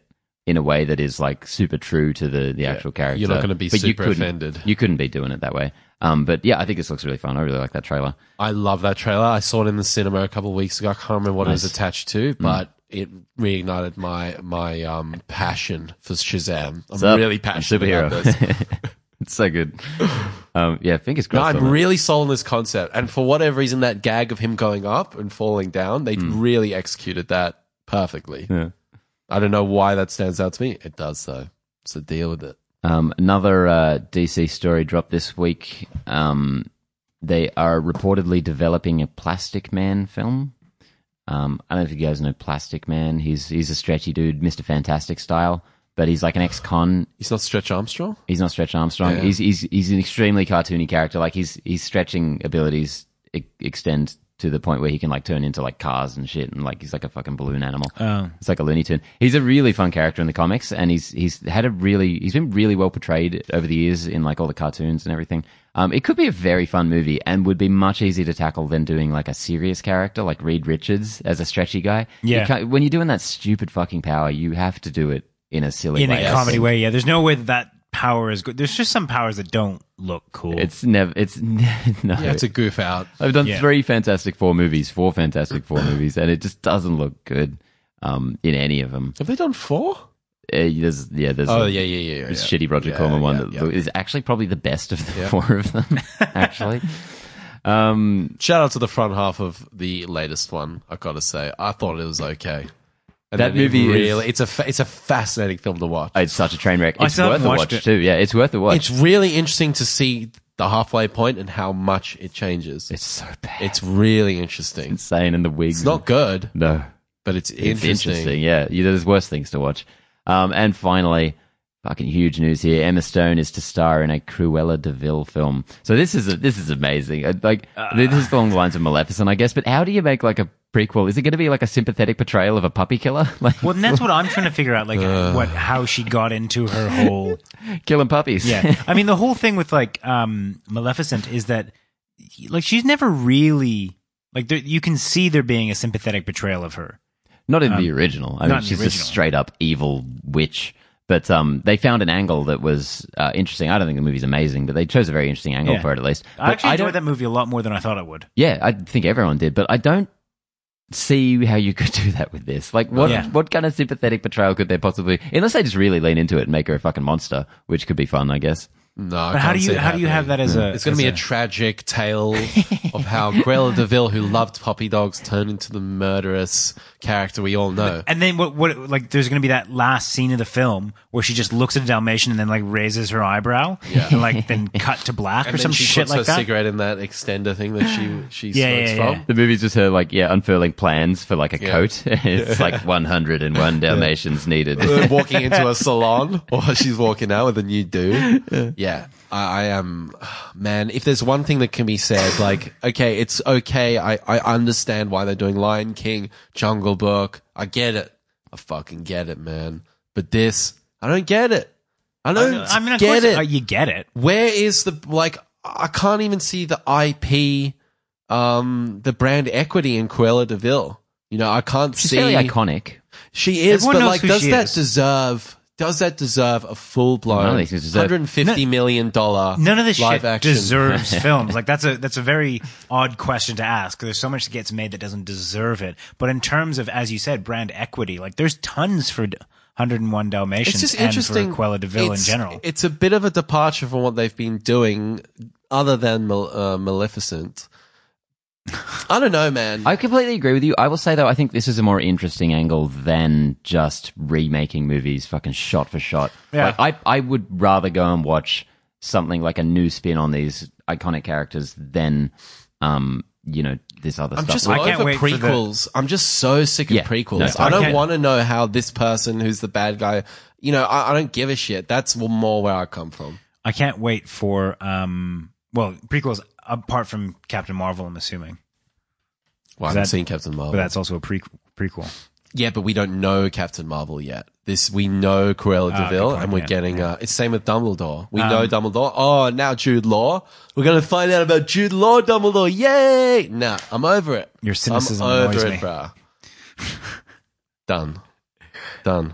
in a way that is like super true to the the actual character. You're not gonna be But you super couldn't- offended. You couldn't be doing it that way. Um, but yeah, I think this looks really fun. I really like that trailer. I love that trailer. I saw it in the cinema a couple of weeks ago. I can't remember what it was attached to, but it reignited my my um passion for Shazam. I'm really I'm passionate superhero. about this. it's so good. Um, yeah, fingers No, crossed. I'm on it. really sold on this concept, and for whatever reason, that gag of him going up and falling down, they really executed that perfectly. Yeah. I don't know why that stands out to me. It does, though. So deal with it. Um, another uh, DC story dropped this week. Um, they are reportedly developing a Plastic Man film. Um, I don't know if you guys know Plastic Man. He's he's a stretchy dude, Mister Fantastic style, but he's like an ex-con. He's not Stretch Armstrong. He's not Stretch Armstrong. Yeah. He's he's he's an extremely cartoony character. Like his his stretching abilities e- extend to the point where he can like turn into like cars and shit, and like he's like a fucking balloon animal. Oh. It's like a Looney Tune. He's a really fun character in the comics, and he's he's had a really he's been really well portrayed over the years in like all the cartoons and everything. Um, it could be a very fun movie, and would be much easier to tackle than doing like a serious character like Reed Richards as a stretchy guy. Yeah. can't- when you're doing that stupid fucking power, you have to do it in a silly In way. a comedy way, yeah. There's no way that that power is good. There's just some powers that don't look cool. It's never. It's no. You have to goof out. I've done Yeah. three Fantastic Four movies, four Fantastic Four movies, and it just doesn't look good um, in any of them. Have they done four? Uh, there's yeah, there's Oh a- yeah, yeah, yeah. yeah, this yeah. shitty Roger Yeah, Corman one yeah, that yeah. is actually probably the best of the Yeah. four of them. actually, um, Shout out to the front half of the latest one. I gotta say, I thought it was okay. And That then it movie is- really, it's a fa- it's a fascinating film to watch. it's such a train wreck. I It's still worth haven't a watched watch it. too. Yeah, it's worth a watch. It's really interesting to see the halfway point and how much it changes. It's so bad. It's really interesting. It's insane, in the wigs. It's not good, no. but it's, It's interesting. interesting. Yeah, yeah, there's worse things to watch. Um, and finally, fucking huge news here: Emma Stone is to star in a Cruella de Vil film. So this is a, this is amazing. Uh, Like this is along the lines of Maleficent, I guess. But how do you make like a prequel? Is it going to be like a sympathetic portrayal of a puppy killer, like well, that's what I'm trying to figure out, like what how she got into her whole killing puppies? Yeah, I mean the whole thing with like um Maleficent is that like she's never really like there, you can see there being a sympathetic portrayal of her. Not in the original. I Um, mean, she's original. just straight up evil witch. But um, they found an angle that was uh, interesting. I don't think the movie's amazing, but they chose a very interesting angle Yeah. for it at least. I actually don't- enjoyed that movie a lot more than I thought I would. Yeah, I think everyone did, but I don't see how you could do that with this. Like, what Yeah. what kind of sympathetic portrayal could they possibly? Unless they just really lean into it and make her a fucking monster, which could be fun, I guess. No, I But how can't do you it how do you have that as a? It's going to be a tragic tale of how Cruella de Vil, who loved puppy dogs, turned into the murderous character we all know. and then what? What? Like, there's going to be that last scene of the film where she just looks at a Dalmatian and then like raises her eyebrow, and like then cut to black And or then some she shit puts like her that. cigarette in that extender thing that she she Yeah, smokes yeah, from. The movie's just her like yeah unfurling plans for like a Yeah. coat. it's like 101 Dalmatians needed. Walking into a salon or she's walking out with a new dude. Yeah. I, I am, man, if there's one thing that can be said, like, okay, it's okay. I, I understand why they're doing Lion King, Jungle Book. I get it. I fucking get it, man. But this, I don't get it. I don't I mean, of get course it. uh, you get it. Where is the like? I can't even see the IP, um, the brand equity in Cruella de Vil. You know, I can't She's see. fairly iconic. She is, Everyone but knows like, who does she that is. deserve? Does that deserve a full blown don't think it hundred and fifty million dollar None of this live shit action? deserves films. Like that's a that's a very odd question to ask. There's so much that gets made that doesn't deserve it. But in terms of, as you said, brand equity, like there's tons for 101 Dalmatians It's just and interesting. for de Vil in general. It's a bit of a departure from what they've been doing, other than Mal- uh, Maleficent. I don't know, man. I completely agree with you. I will say though, I think this is a more interesting angle than just remaking movies, fucking shot for shot. Yeah. Like I, I would rather go and watch something like a new spin on these iconic characters than, um, you know, this other I'm stuff. just I Like, can't over wait for the- prequels. I'm just so sick of Yeah. prequels. No, I I don't can't- want to know how this person who's the bad guy. You know, I, I don't give a shit. That's more where I come from. I can't wait for um well prequels apart from Captain Marvel. I'm assuming, Well, I haven't that- seen Captain Marvel. but that's also a pre- prequel. yeah, but we don't know Captain Marvel yet. This we know Cruella Ah, de point, and we're yeah, getting. Uh, it's same with Dumbledore. We Um, know Dumbledore. Oh, now Jude Law. We're gonna find out about Jude Law, Dumbledore. Yay! Nah, I'm over it. Your cynicism I'm over annoys it, me. bruh. Done. Done.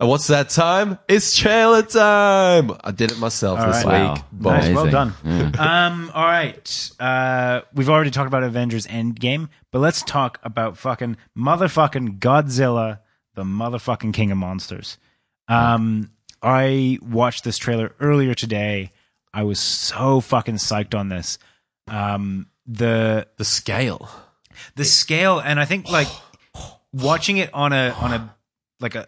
And what's that time? It's trailer time. I did it myself All this right. week. Wow. Nice, well done. Yeah. Um, all right. Uh, we've already talked about Avengers Endgame, but let's talk about fucking motherfucking Godzilla, the motherfucking king of monsters. Um, I watched this trailer earlier today. I was so fucking psyched on this. Um, the The scale. the scale, and I think like watching it on a on a like a.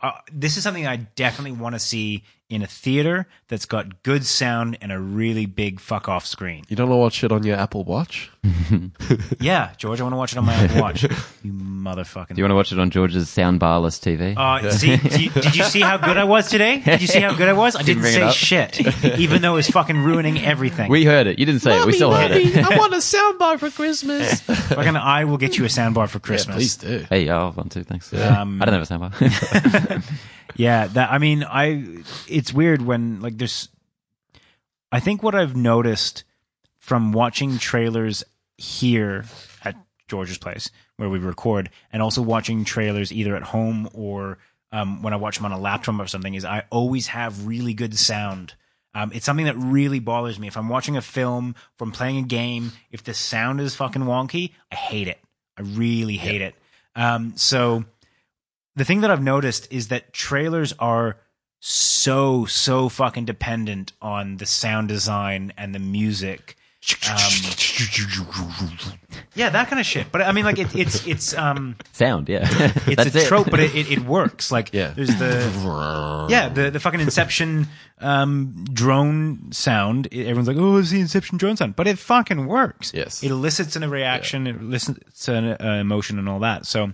Uh, this is something I definitely want to see in a theater that's got good sound and a really big fuck off screen. You don't know what shit on your Apple Watch? Yeah, George, I want to watch it on my Apple Watch. you motherfucking. Do you want to watch it on George's sound barless TV? uh, see, do you- did you see how good I was today? Did you see how good I was? I didn't, bring it say shit, even though it was fucking ruining everything. we heard it. You didn't say it. We still heard it. I want a soundbar for Christmas. fucking, I will get you a soundbar for Christmas. Please do. Hey, yeah, I'll have one too. Thanks. Um, I don't have a sound bar. Yeah, that I mean, I it's weird when like there's I think what I've noticed from watching trailers here at George's place where we record and also watching trailers either at home or um, when I watch them on a laptop or something is I always have really good sound. Um, it's something that really bothers me. If I'm watching a film, if I'm playing a game, if the sound is fucking wonky, I hate it. I really hate it. Um, so the thing that I've noticed is that trailers are so so fucking dependent on the sound design and the music. Um, yeah, that kind of shit. But I mean, like it, it's it's um sound, yeah. it's a it. trope, but it, it, it works. Like Yeah. there's the yeah the the fucking Inception um drone sound. Everyone's like, oh, it's the Inception drone sound, but it fucking works. Yes. it elicits a reaction, it elicits an uh, emotion, and all that. So.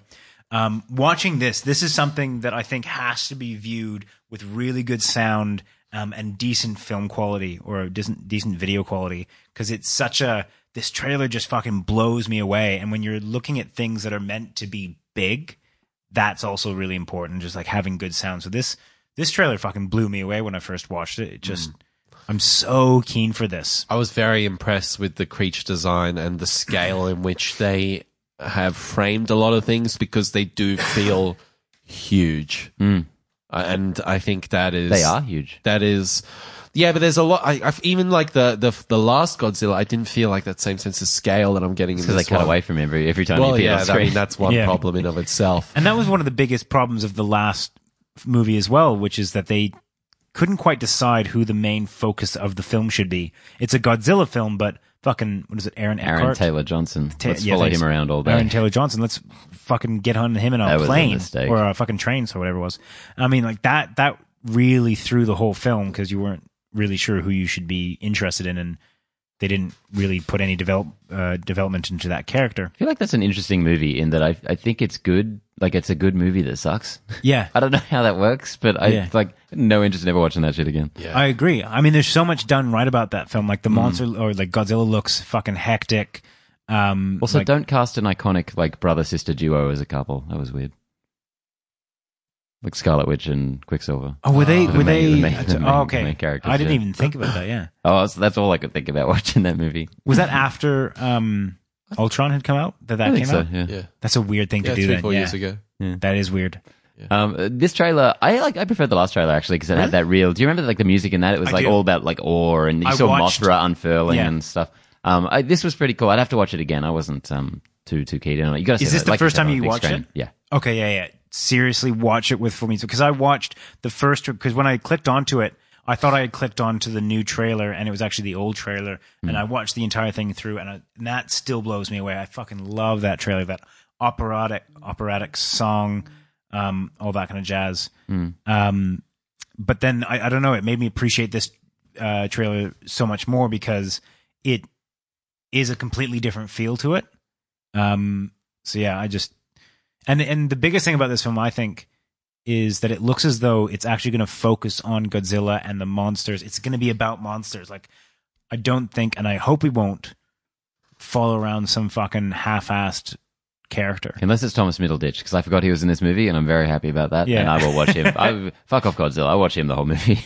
Um, watching this, this is something that I think has to be viewed with really good sound um, and decent film quality or decent decent video quality because it's such a this trailer just fucking blows me away. And when you're looking at things that are meant to be big, that's also really important. Just like having good sound. So this this trailer fucking blew me away when I first watched it. It just I'm so keen for this. I was very impressed with the creature design and the scale in which they have framed a lot of things because they do feel huge. Uh, and I think that is They are huge. That is, yeah, but there's a lot. I, I've even like the the the last Godzilla, I didn't feel like that same sense of scale that I'm getting in Because they this cut one. away from every every time Well, you yeah, on I mean that's one Yeah. problem in of itself. And that was one of the biggest problems of the last movie as well, which is that they couldn't quite decide who the main focus of the film should be. It's a Godzilla film, but fucking what is it, Aaron Aaron Eckhart? Taylor Johnson. Ta- Let's yeah, follow thanks. him around all day. Aaron Taylor Johnson. Let's fucking get on him in That a was a plane mistake. or a fucking train, or whatever it was. I mean, like that. That really threw the whole film because you weren't really sure who you should be interested in, and they didn't really put any develop uh, development into that character. I feel like that's an interesting movie in that I I think it's good. Like it's a good movie that sucks. Yeah, I don't know how that works, but I Yeah. like no interest in ever watching that shit again. Yeah. I agree. I mean, there's so much done right about that film. Mm. Like the monster or like Godzilla looks fucking hectic. Um, Also, like- don't cast an iconic like brother sister duo as a couple. That was weird. Like Scarlet Witch and Quicksilver. Oh, were they? The were main- they? the main- the main- oh, okay. the characters, I didn't yeah. even think about that. Yeah. Oh, so that's all I could think about watching that movie. Was that after um, Ultron had come out? That that I came so. out. Yeah. Yeah, That's a weird thing yeah, to do. three then. four yeah. years ago. That is weird. Um, uh, this trailer, I like. I preferred the last trailer actually because it had that real. Do you remember like the music in that? It was I like do. all about like awe, and you I saw watched- Mothra unfurling Yeah. and stuff. Um, I, this was pretty cool. I'd have to watch it again. I wasn't um too too keen on it. You got to. Is this the like first time you watched it? Yeah. Okay, yeah, yeah. Seriously watch it with means because I watched the first because when I clicked onto it, I thought I had clicked onto the new trailer and it was actually the old trailer, and I watched the entire thing through, and, I, and that still blows me away. I fucking love that trailer, that operatic operatic song, um, all that kind of jazz. Um, but then I, I don't know, it made me appreciate this uh, trailer so much more because it is a completely different feel to it. Um, so yeah, I just and and the biggest thing about this film, I think, is that it looks as though it's actually going to focus on Godzilla and the monsters. It's going to be about monsters. Like I don't think, and I hope we won't follow around some fucking half-assed character. Unless it's Thomas Middleditch, because I forgot he was in this movie, and I'm very happy about that. Yeah. And I will watch him. I, fuck off Godzilla. I watch him the whole movie.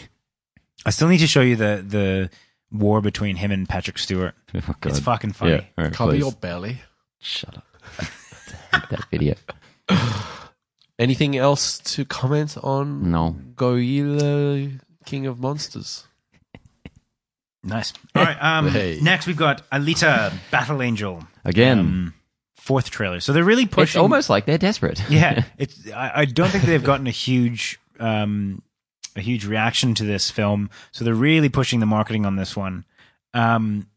I still need to show you the the war between him and Patrick Stewart. oh, It's fucking funny. Yeah, all right, Cover please. your belly. Shut up. I that video. Anything else to comment on No. Godzilla, King of Monsters? Nice. All right. Um, Hey. Next, we've got Alita Battle Angel. Again, Um, fourth trailer. So they're really it's pushing. almost like they're desperate. yeah. It's. I, I don't think they've gotten a huge, um, a huge reaction to this film. So they're really pushing the marketing on this one. Um,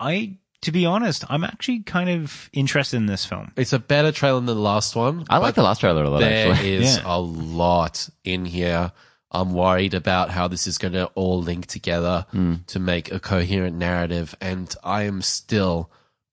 I, to be honest, I'm actually kind of interested in this film. It's a better trailer than the last one. I like the last trailer a lot, There actually. is Yeah. a lot in here. I'm worried about how this is going to all link together to make a coherent narrative, and I am still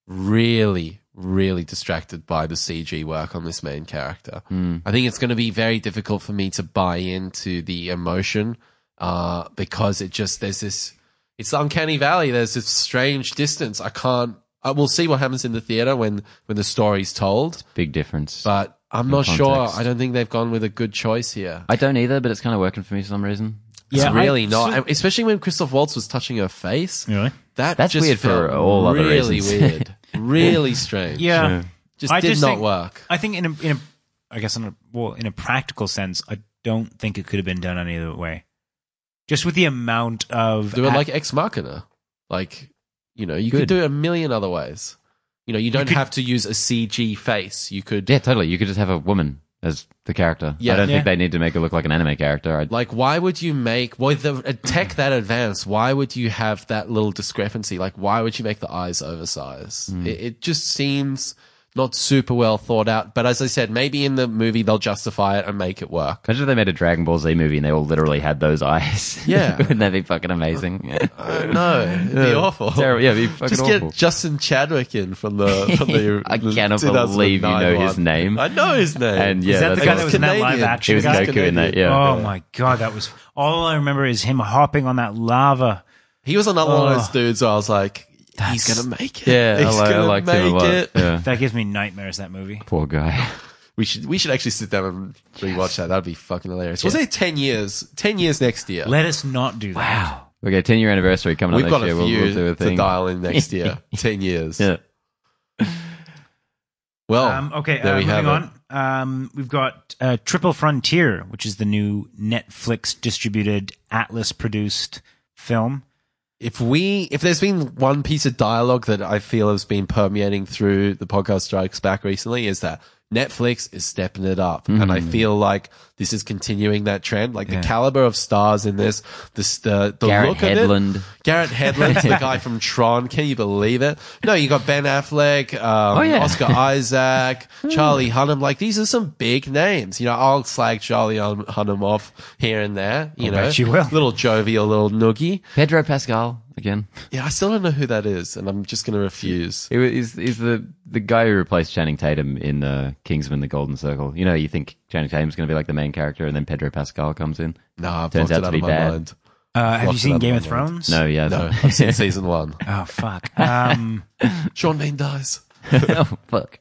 really, really distracted by the CG work on this main character. I think it's going to be very difficult for me to buy into the emotion uh, because it just there's this it's the uncanny valley. There's this strange distance. I can't. I will see what happens in the theater when when the story's told. Big difference. But I'm not sure. I don't think they've gone with a good choice here. I don't either, but it's kind of working for me for some reason. It's really I- not, so- especially when Christoph Waltz was touching her face. Really? That That's just weird for all other really reasons. weird, really strange. Yeah. just I did just not think- work. I think in a, in a, I guess in a, well, in a practical sense, I don't think it could have been done any other way. Just with the amount of Do it act- like Ex Machina. Like, you know, you could do it a million other ways. You know, you don't could- have to use a CG face. You could Yeah, totally. You could just have a woman as the character. Yeah. I don't Yeah. think they need to make her look like an anime character. I, Like, why would you make with the a tech that advanced? Why would you have that little discrepancy? Like, why would you make the eyes oversized? Hmm. It, it just seems not super well thought out. But as I said, maybe in the movie they'll justify it and make it work. imagine if they made a Dragon Ball Z movie and they all literally had those eyes. Yeah. Wouldn't that be fucking amazing? Yeah. no, it'd be awful. Terrible. Yeah, it'd be fucking Just awful. get Justin Chatwin in from the. From the I the cannot believe you 2009 know his name. I know his name. And yeah, Is that the guy that was in that Canadian. live action He was guy? Goku in that, yeah. Oh my god, that was all I remember is him hopping on that lava. he was another one of those Oh. dudes where I was like, he's gonna make it. Yeah, I, he's like, gonna liked him a make lot. it. Yeah. That gives me nightmares. That movie. Poor guy. We should we should actually sit down and rewatch that. That'd be fucking hilarious. We'll say ten years? Ten years next year. Let us not do that. Wow. Okay, 10 year anniversary coming We've up got next a year. few We'll, we'll do a to thing. dial in next year. ten years. Yeah. Well, Um, okay, there uh, we have moving it. on. Um, we've got uh, Triple Frontier, which is the new Netflix distributed, Atlas produced film. If we, if there's been one piece of dialogue that I feel has been permeating through the podcast Strikes Back recently, is that Netflix is stepping it up, and I feel like this is continuing that trend. Like Yeah. the caliber of stars in this, this the the Garrett look Hedlund. of it. Garrett Hedlund's the guy from Tron. Can you believe it? No, you got Ben Affleck, um, Oh, yeah. Oscar Isaac, Charlie Hunnam. Like these are some big names. You know, I'll slag Charlie Hunnam off here and there. You I'll know, you will. little jovial, little noogie. Pedro Pascal again. Yeah, I still don't know who that is, and I'm just going to refuse. He was, he's, he's the, the guy who replaced Channing Tatum in uh, Kingsman: The Golden Circle. You know, you think Channing Tatum's going to be like the main character, and then Pedro Pascal comes in. No, I've Turns blocked out it to out be of my bad. mind. Uh, have you seen Game of ones. Thrones? No, yeah, No, I've seen season one. Oh fuck. Um, Sean Bean dies. oh, fuck.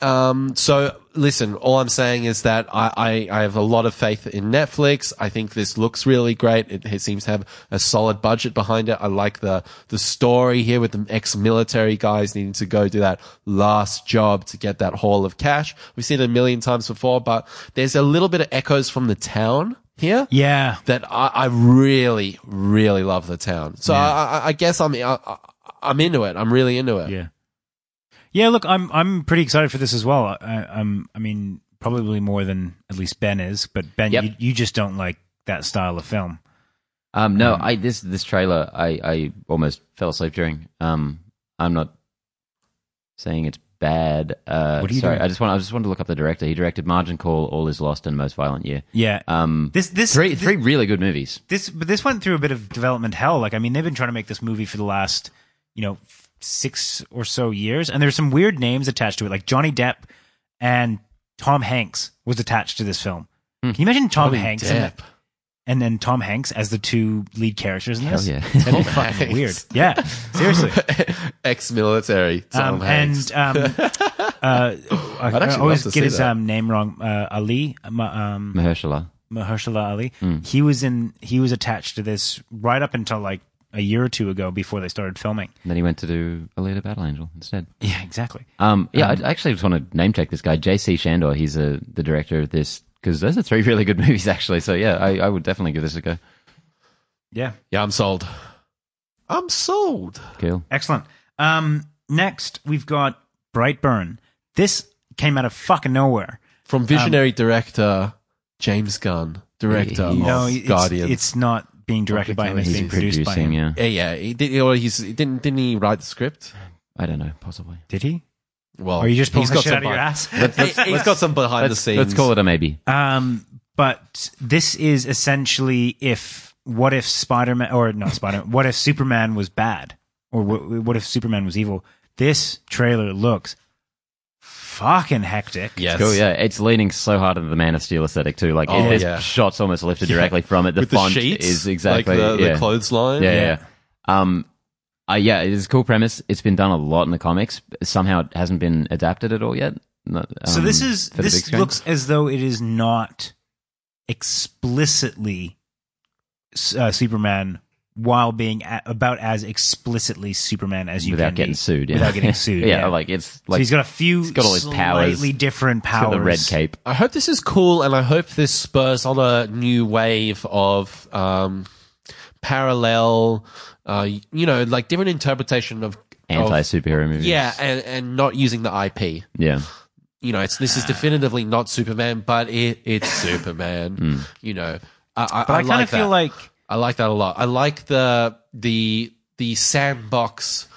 Um, so listen, all I'm saying is that I, I, I have a lot of faith in Netflix. I think this looks really great. It, it seems to have a solid budget behind it. I like the, the story here with the ex-military guys needing to go do that last job to get that haul of cash. We've seen it a million times before, but there's a little bit of echoes from the town here. yeah. that I, I really, really love the town. So I, I, I guess I'm, I- I'm into it. I'm really into it. Yeah. Yeah, look, I'm I'm pretty excited for this as well. I, I'm, I mean, probably more than at least Ben is. But Ben, Yep. you, you just don't like that style of film. Um, no, I this this trailer I, I almost fell asleep during. Um, I'm not saying it's bad. Uh, What are you sorry, doing? I just want I just wanted to look up the director. He directed Margin Call, All Is Lost, and Most Violent Year. Yeah. Um, this this three this, three really good movies. this but this went through a bit of development hell. Like I mean, they've been trying to make this movie for the last you know six or so years, and there's some weird names attached to it, like Johnny Depp and Tom Hanks was attached to this film. Hmm. Can you imagine Tom Johnny Hanks and, Depp. and then Tom Hanks as the two lead characters in this. Hell yeah. That'd be fucking Hanks. weird. Yeah, seriously. Ex-military Tom Um, Hanks. and um, uh, I, I'd I actually always get his that. um, name wrong. Uh, Ali, um, Mahershala. Mahershala Ali. Hmm. He was in. He was attached to this right up until like a year or two ago before they started filming. And then he went to do Alita Battle Angel instead. Yeah, exactly. Um, yeah, I actually just want to name check this guy, J.C. Chandor. He's a, the director of this because those are three really good movies, actually. So yeah, I, I would definitely give this a go. Yeah, yeah, I'm sold. I'm sold. Cool. excellent. Um, next we've got Brightburn. This came out of fucking nowhere. From Um, visionary director James Gunn, director He's- of No, it's, Guardians. it's not being directed by him. It's He's being produced by him. yeah. yeah, yeah. He did, or he's he didn't didn't he write the script? I don't know, possibly. Did he? Well, Or are you just pulling he's the got shit out of your behind- ass? He- he's got some behind the Let's, scenes. let's call it a maybe. Um, but this is essentially if what if Spider Man or not Spider what if Superman was bad or what, what if Superman was evil? This trailer looks fucking hectic. Yes. Cool, yeah. It's leaning so hard into the Man of Steel aesthetic too. Like Oh, it, there's yeah. shots almost lifted directly from it. The With font the sheets, is exactly like the, yeah. the clothesline. Yeah, yeah. yeah. Um, uh, yeah, it is a cool premise. It's been done a lot in the comics. Somehow it hasn't been adapted at all yet. Not, So um, this is for the big this screen. looks as though it is not explicitly uh, Superman while being a- about as explicitly Superman as you can. without can getting be, sued. Yeah. without getting sued. yeah, yeah, like it's so like he's got a few he's got all his powers. slightly different he's powers. got the red cape. I hope this is cool, and I hope this spurs on a new wave of um, parallel, uh, you know, like different interpretation of Anti superhero movies. Yeah, and, and not using the IP. yeah. You know, it's this is definitively not Superman, but it it's Superman. You know, I, I, But I, kind like of feel that. like I like that a lot. I like the the the sandbox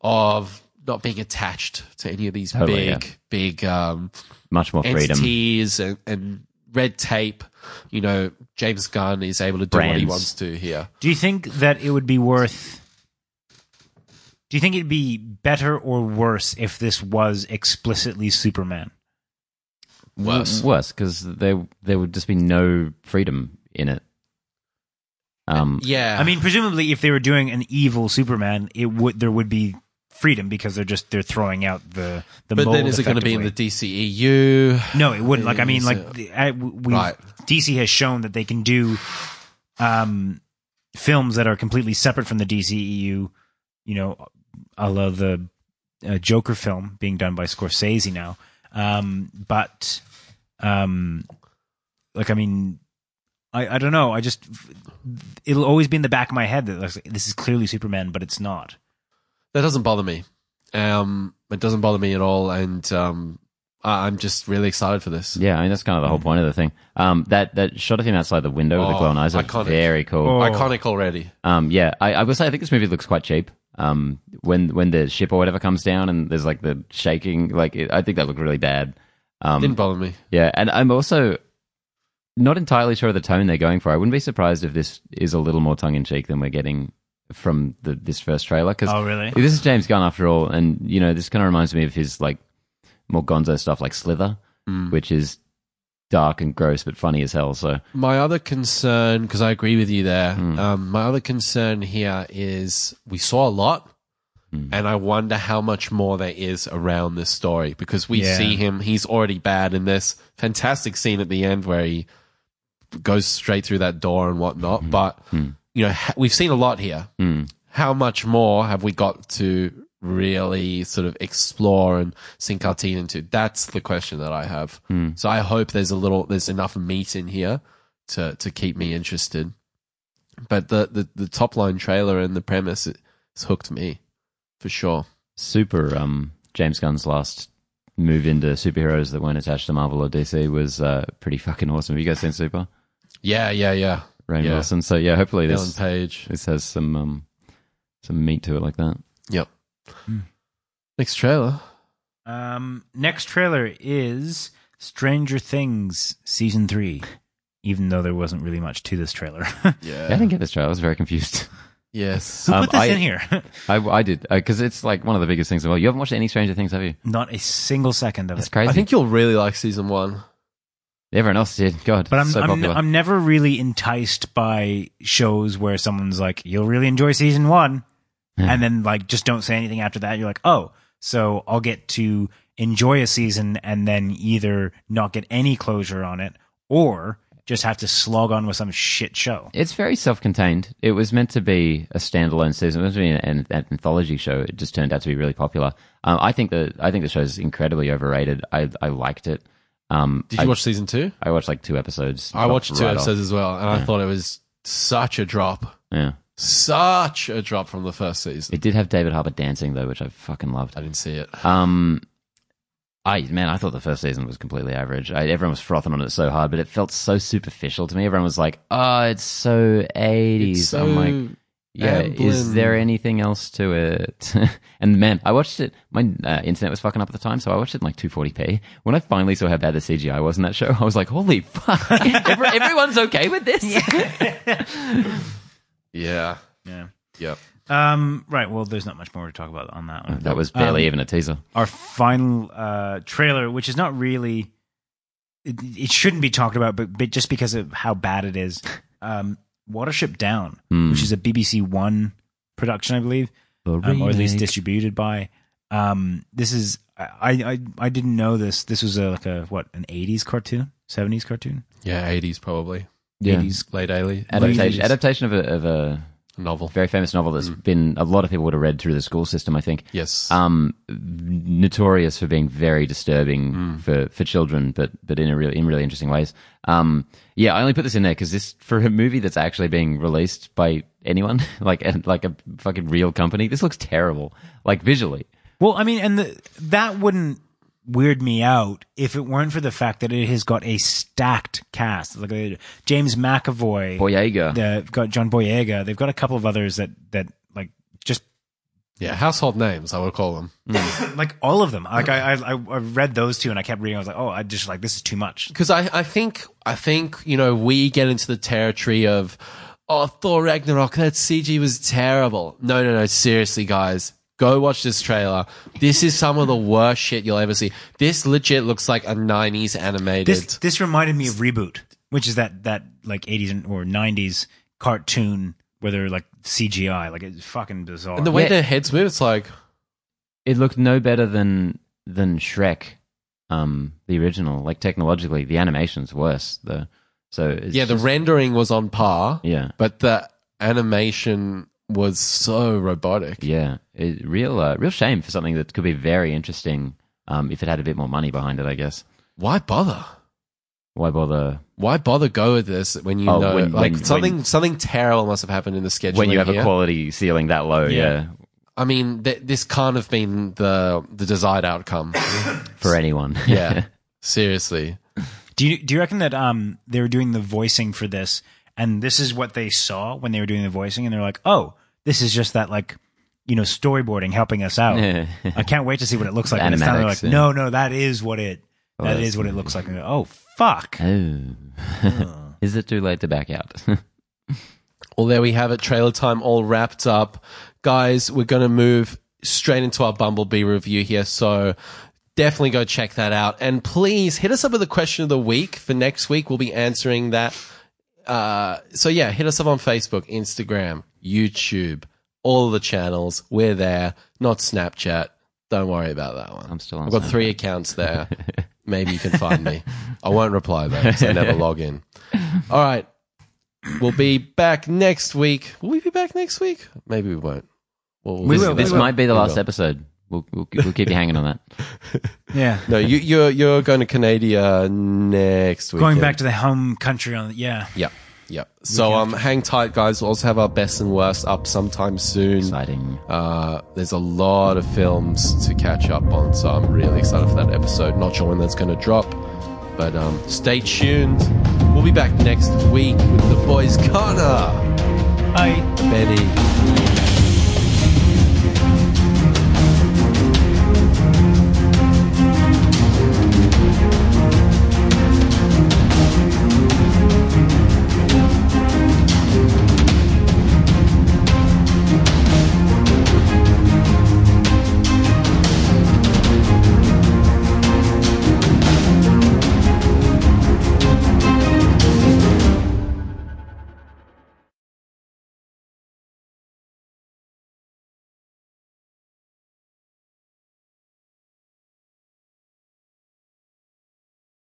of not being attached to any of these Totally, big big um, Much more freedom. entities and, and red tape. You know, James Gunn is able to do what he wants to here. Do you think that it would be worth? Do you think it'd be better or worse if this was explicitly Superman? Worse. Worse, because there there would just be no freedom in it. Um, Yeah, I mean, presumably, if they were doing an evil Superman, it would there would be freedom because they're just they're throwing out the the. but then is it going to be in the effectively. DCEU? No, it wouldn't. Like I mean, like I, we Right. DC has shown that they can do um films that are completely separate from the DCEU. You know, a la the uh, Joker film being done by Scorsese now. Um, but um, like I mean, I I don't know. I just it'll always be in the back of my head that like, this is clearly Superman, but it's not. That doesn't bother me. Um, it doesn't bother me at all, and um, I- I'm just really excited for this. yeah, I mean that's kind of the whole point of the thing. Um, that that shot of him outside the window with the Oh, glowing eyes, are iconic. very cool. Oh. Iconic already. Um, yeah, I, I will say I think this movie looks quite cheap. Um, when when the ship or whatever comes down and there's like the shaking, like it, I think that looked really bad. Um, Didn't bother me. yeah, and I'm also not entirely sure of the tone they're going for. I wouldn't be surprised if this is a little more tongue in cheek than we're getting from the this first trailer. Because Oh, really? this is James Gunn after all, and you know this kind of reminds me of his like more Gonzo stuff like Slither, Mm. which is dark and gross but funny as hell. So My other concern, because I agree with you there, Hmm. um, my other concern here is we saw a lot, Hmm. and I wonder how much more there is around this story because we Yeah. see him, he's already bad in this fantastic scene at the end where he goes straight through that door and whatnot. Hmm. But, you know, ha- we've seen a lot here. How much more have we got to really sort of explore and sink our teeth into? That's the question that I have. So I hope there's a little, there's enough meat in here to to keep me interested. But the the, the top line trailer and the premise it, it's hooked me for sure. super um James Gunn's last move into superheroes that weren't attached to Marvel or DC was uh, pretty fucking awesome. Have you guys seen Super? Yeah, yeah, yeah. Rainn Yeah. Wilson. So yeah, hopefully Ellen this Page. this has some um, some meat to it like that. Yep. Next trailer. Um, next trailer is Stranger Things season three. Even though there wasn't really much to this trailer, Yeah. Yeah, I didn't get this trailer. I was very confused. Yes. who Um, put this I- in here? I, I did because it's like one of the biggest things. Well, you haven't watched any Stranger Things, have you? Not a single second of That's it. crazy. I think you'll really like season one. Everyone else did. God, But I'm so I'm. I'm never really enticed by shows where someone's like, "You'll really enjoy season one," Yeah. and then like just don't say anything after that. You're like, "Oh, so I'll get to enjoy a season and then either not get any closure on it or just have to slog on with some shit show." It's very self-contained. It was meant to be a standalone season. It was meant to be an, an anthology show. It just turned out to be really popular. Um, I think the I think the show's incredibly overrated. I I liked it. Um, Did you I, watch season two? I watched like two episodes. I watched two right episodes off. as well, and I thought it was such a drop. Yeah, Such a drop from the first season. it did have David Harbour dancing though, which I fucking loved. I didn't see it. Um, I man, I thought the first season was completely average. I, everyone was frothing on it so hard, but it felt so superficial to me. Everyone was like, "Oh, it's so 80s." It's so I'm like, Yeah, is there anything else to it? and man, I watched it. My uh, internet was fucking up at the time, so I watched it in like 240p. When I finally saw how bad the CGI was in that show, I was like, "Holy fuck! Every, everyone's okay with this." yeah. Yeah. Yep. Um. Right. Well, there's not much more to talk about on that one. that was barely Um, even a teaser. our final uh, trailer, which is not really, it, it shouldn't be talked about, but, but just because of how bad it is. Um, Watership Down, Hmm. which is a BBC One production, I believe, um, or at least distributed by. Um, this is I, I I didn't know this. This was a, like a what an '80s cartoon, '70s cartoon, Yeah, 80s probably. Yeah. '80s. Late 80s. adaptation, 80s. adaptation of a, of a novel. very famous novel that's been a lot of people would have read through the school system. I think. Yes. um, notorious for being very disturbing for, for children, but but in a really in really interesting ways. Um, yeah, I only put this in there because this for a movie that's actually being released by anyone, like a, like a fucking real company. This looks terrible, like visually. Well, I mean, and the, that wouldn't weird me out if it weren't for the fact that it has got a stacked cast. Like uh, James McAvoy, Boyega, they've got John Boyega. They've got a couple of others that that like just yeah, household names, I would call them. like all of them. Like I, I I read those two and I kept reading. I was like, oh, I just like this is too much. because I, I think I think you know we get into the territory of oh Thor Ragnarok that CG was terrible. No, no, no. Seriously, guys, go watch this trailer. This is some of the worst shit you'll ever see. This legit looks like a '90s animated. This this reminded me of Reboot, which is that that like 80s or 90s cartoon where they're like CGI. Like it's fucking bizarre. and the way Yeah. their heads move, it's like it looked no better than than Shrek, um, the original. Like technologically, the animation's worse. The so it's yeah, the just- rendering was on par, yeah. but the animation was so robotic. Yeah, it, real uh, real shame for something that could be very interesting um, if it had a bit more money behind it. I guess. Why bother? Why bother Why bother go with this when you Oh, know when- like when- something when- something terrible must have happened in the schedule when you have here. a quality ceiling that low? Yeah. Yeah, I mean, th- this can't have been the the desired outcome. for anyone. Yeah, seriously. Do you do you reckon that um they were doing the voicing for this and this is what they saw when they were doing the voicing and they're like, "Oh, this is just that like you know storyboarding helping us out." I can't wait to see what it looks like. when it's done. They're like, yeah. "No, no, that is what it Oh, that that's- is what it looks like." And, oh, fuck. oh. Is it too late to back out? Well, there we have it. Trailer time all wrapped up, guys. We're gonna move straight into our Bumblebee review here, so. Definitely go check that out. And please hit us up with a question of the week for next week. We'll be answering that. Uh, so yeah, hit us up on Facebook, Instagram, YouTube, all the channels. We're there, not Snapchat. Don't worry about that one. I'm still on I've got Snapchat. three accounts there. Maybe you can find me. I won't reply though, because I never log in. All right. We'll be back next week. Will we be back next week? Maybe we won't. We'll, We this will, this we might be the last episode. We'll, we'll, we'll keep you hanging on that. Yeah. No, you, you're you're going to Canada next week. Going back to the home country on yeah. yeah. Yep. So um, hang tight, guys. We'll also have our best and worst up sometime soon. Exciting. Uh, there's a lot of films to catch up on, so I'm really excited for that episode. Not sure when that's going to drop, but um, stay tuned. We'll be back next week with the boys Connor, Bye. Benny,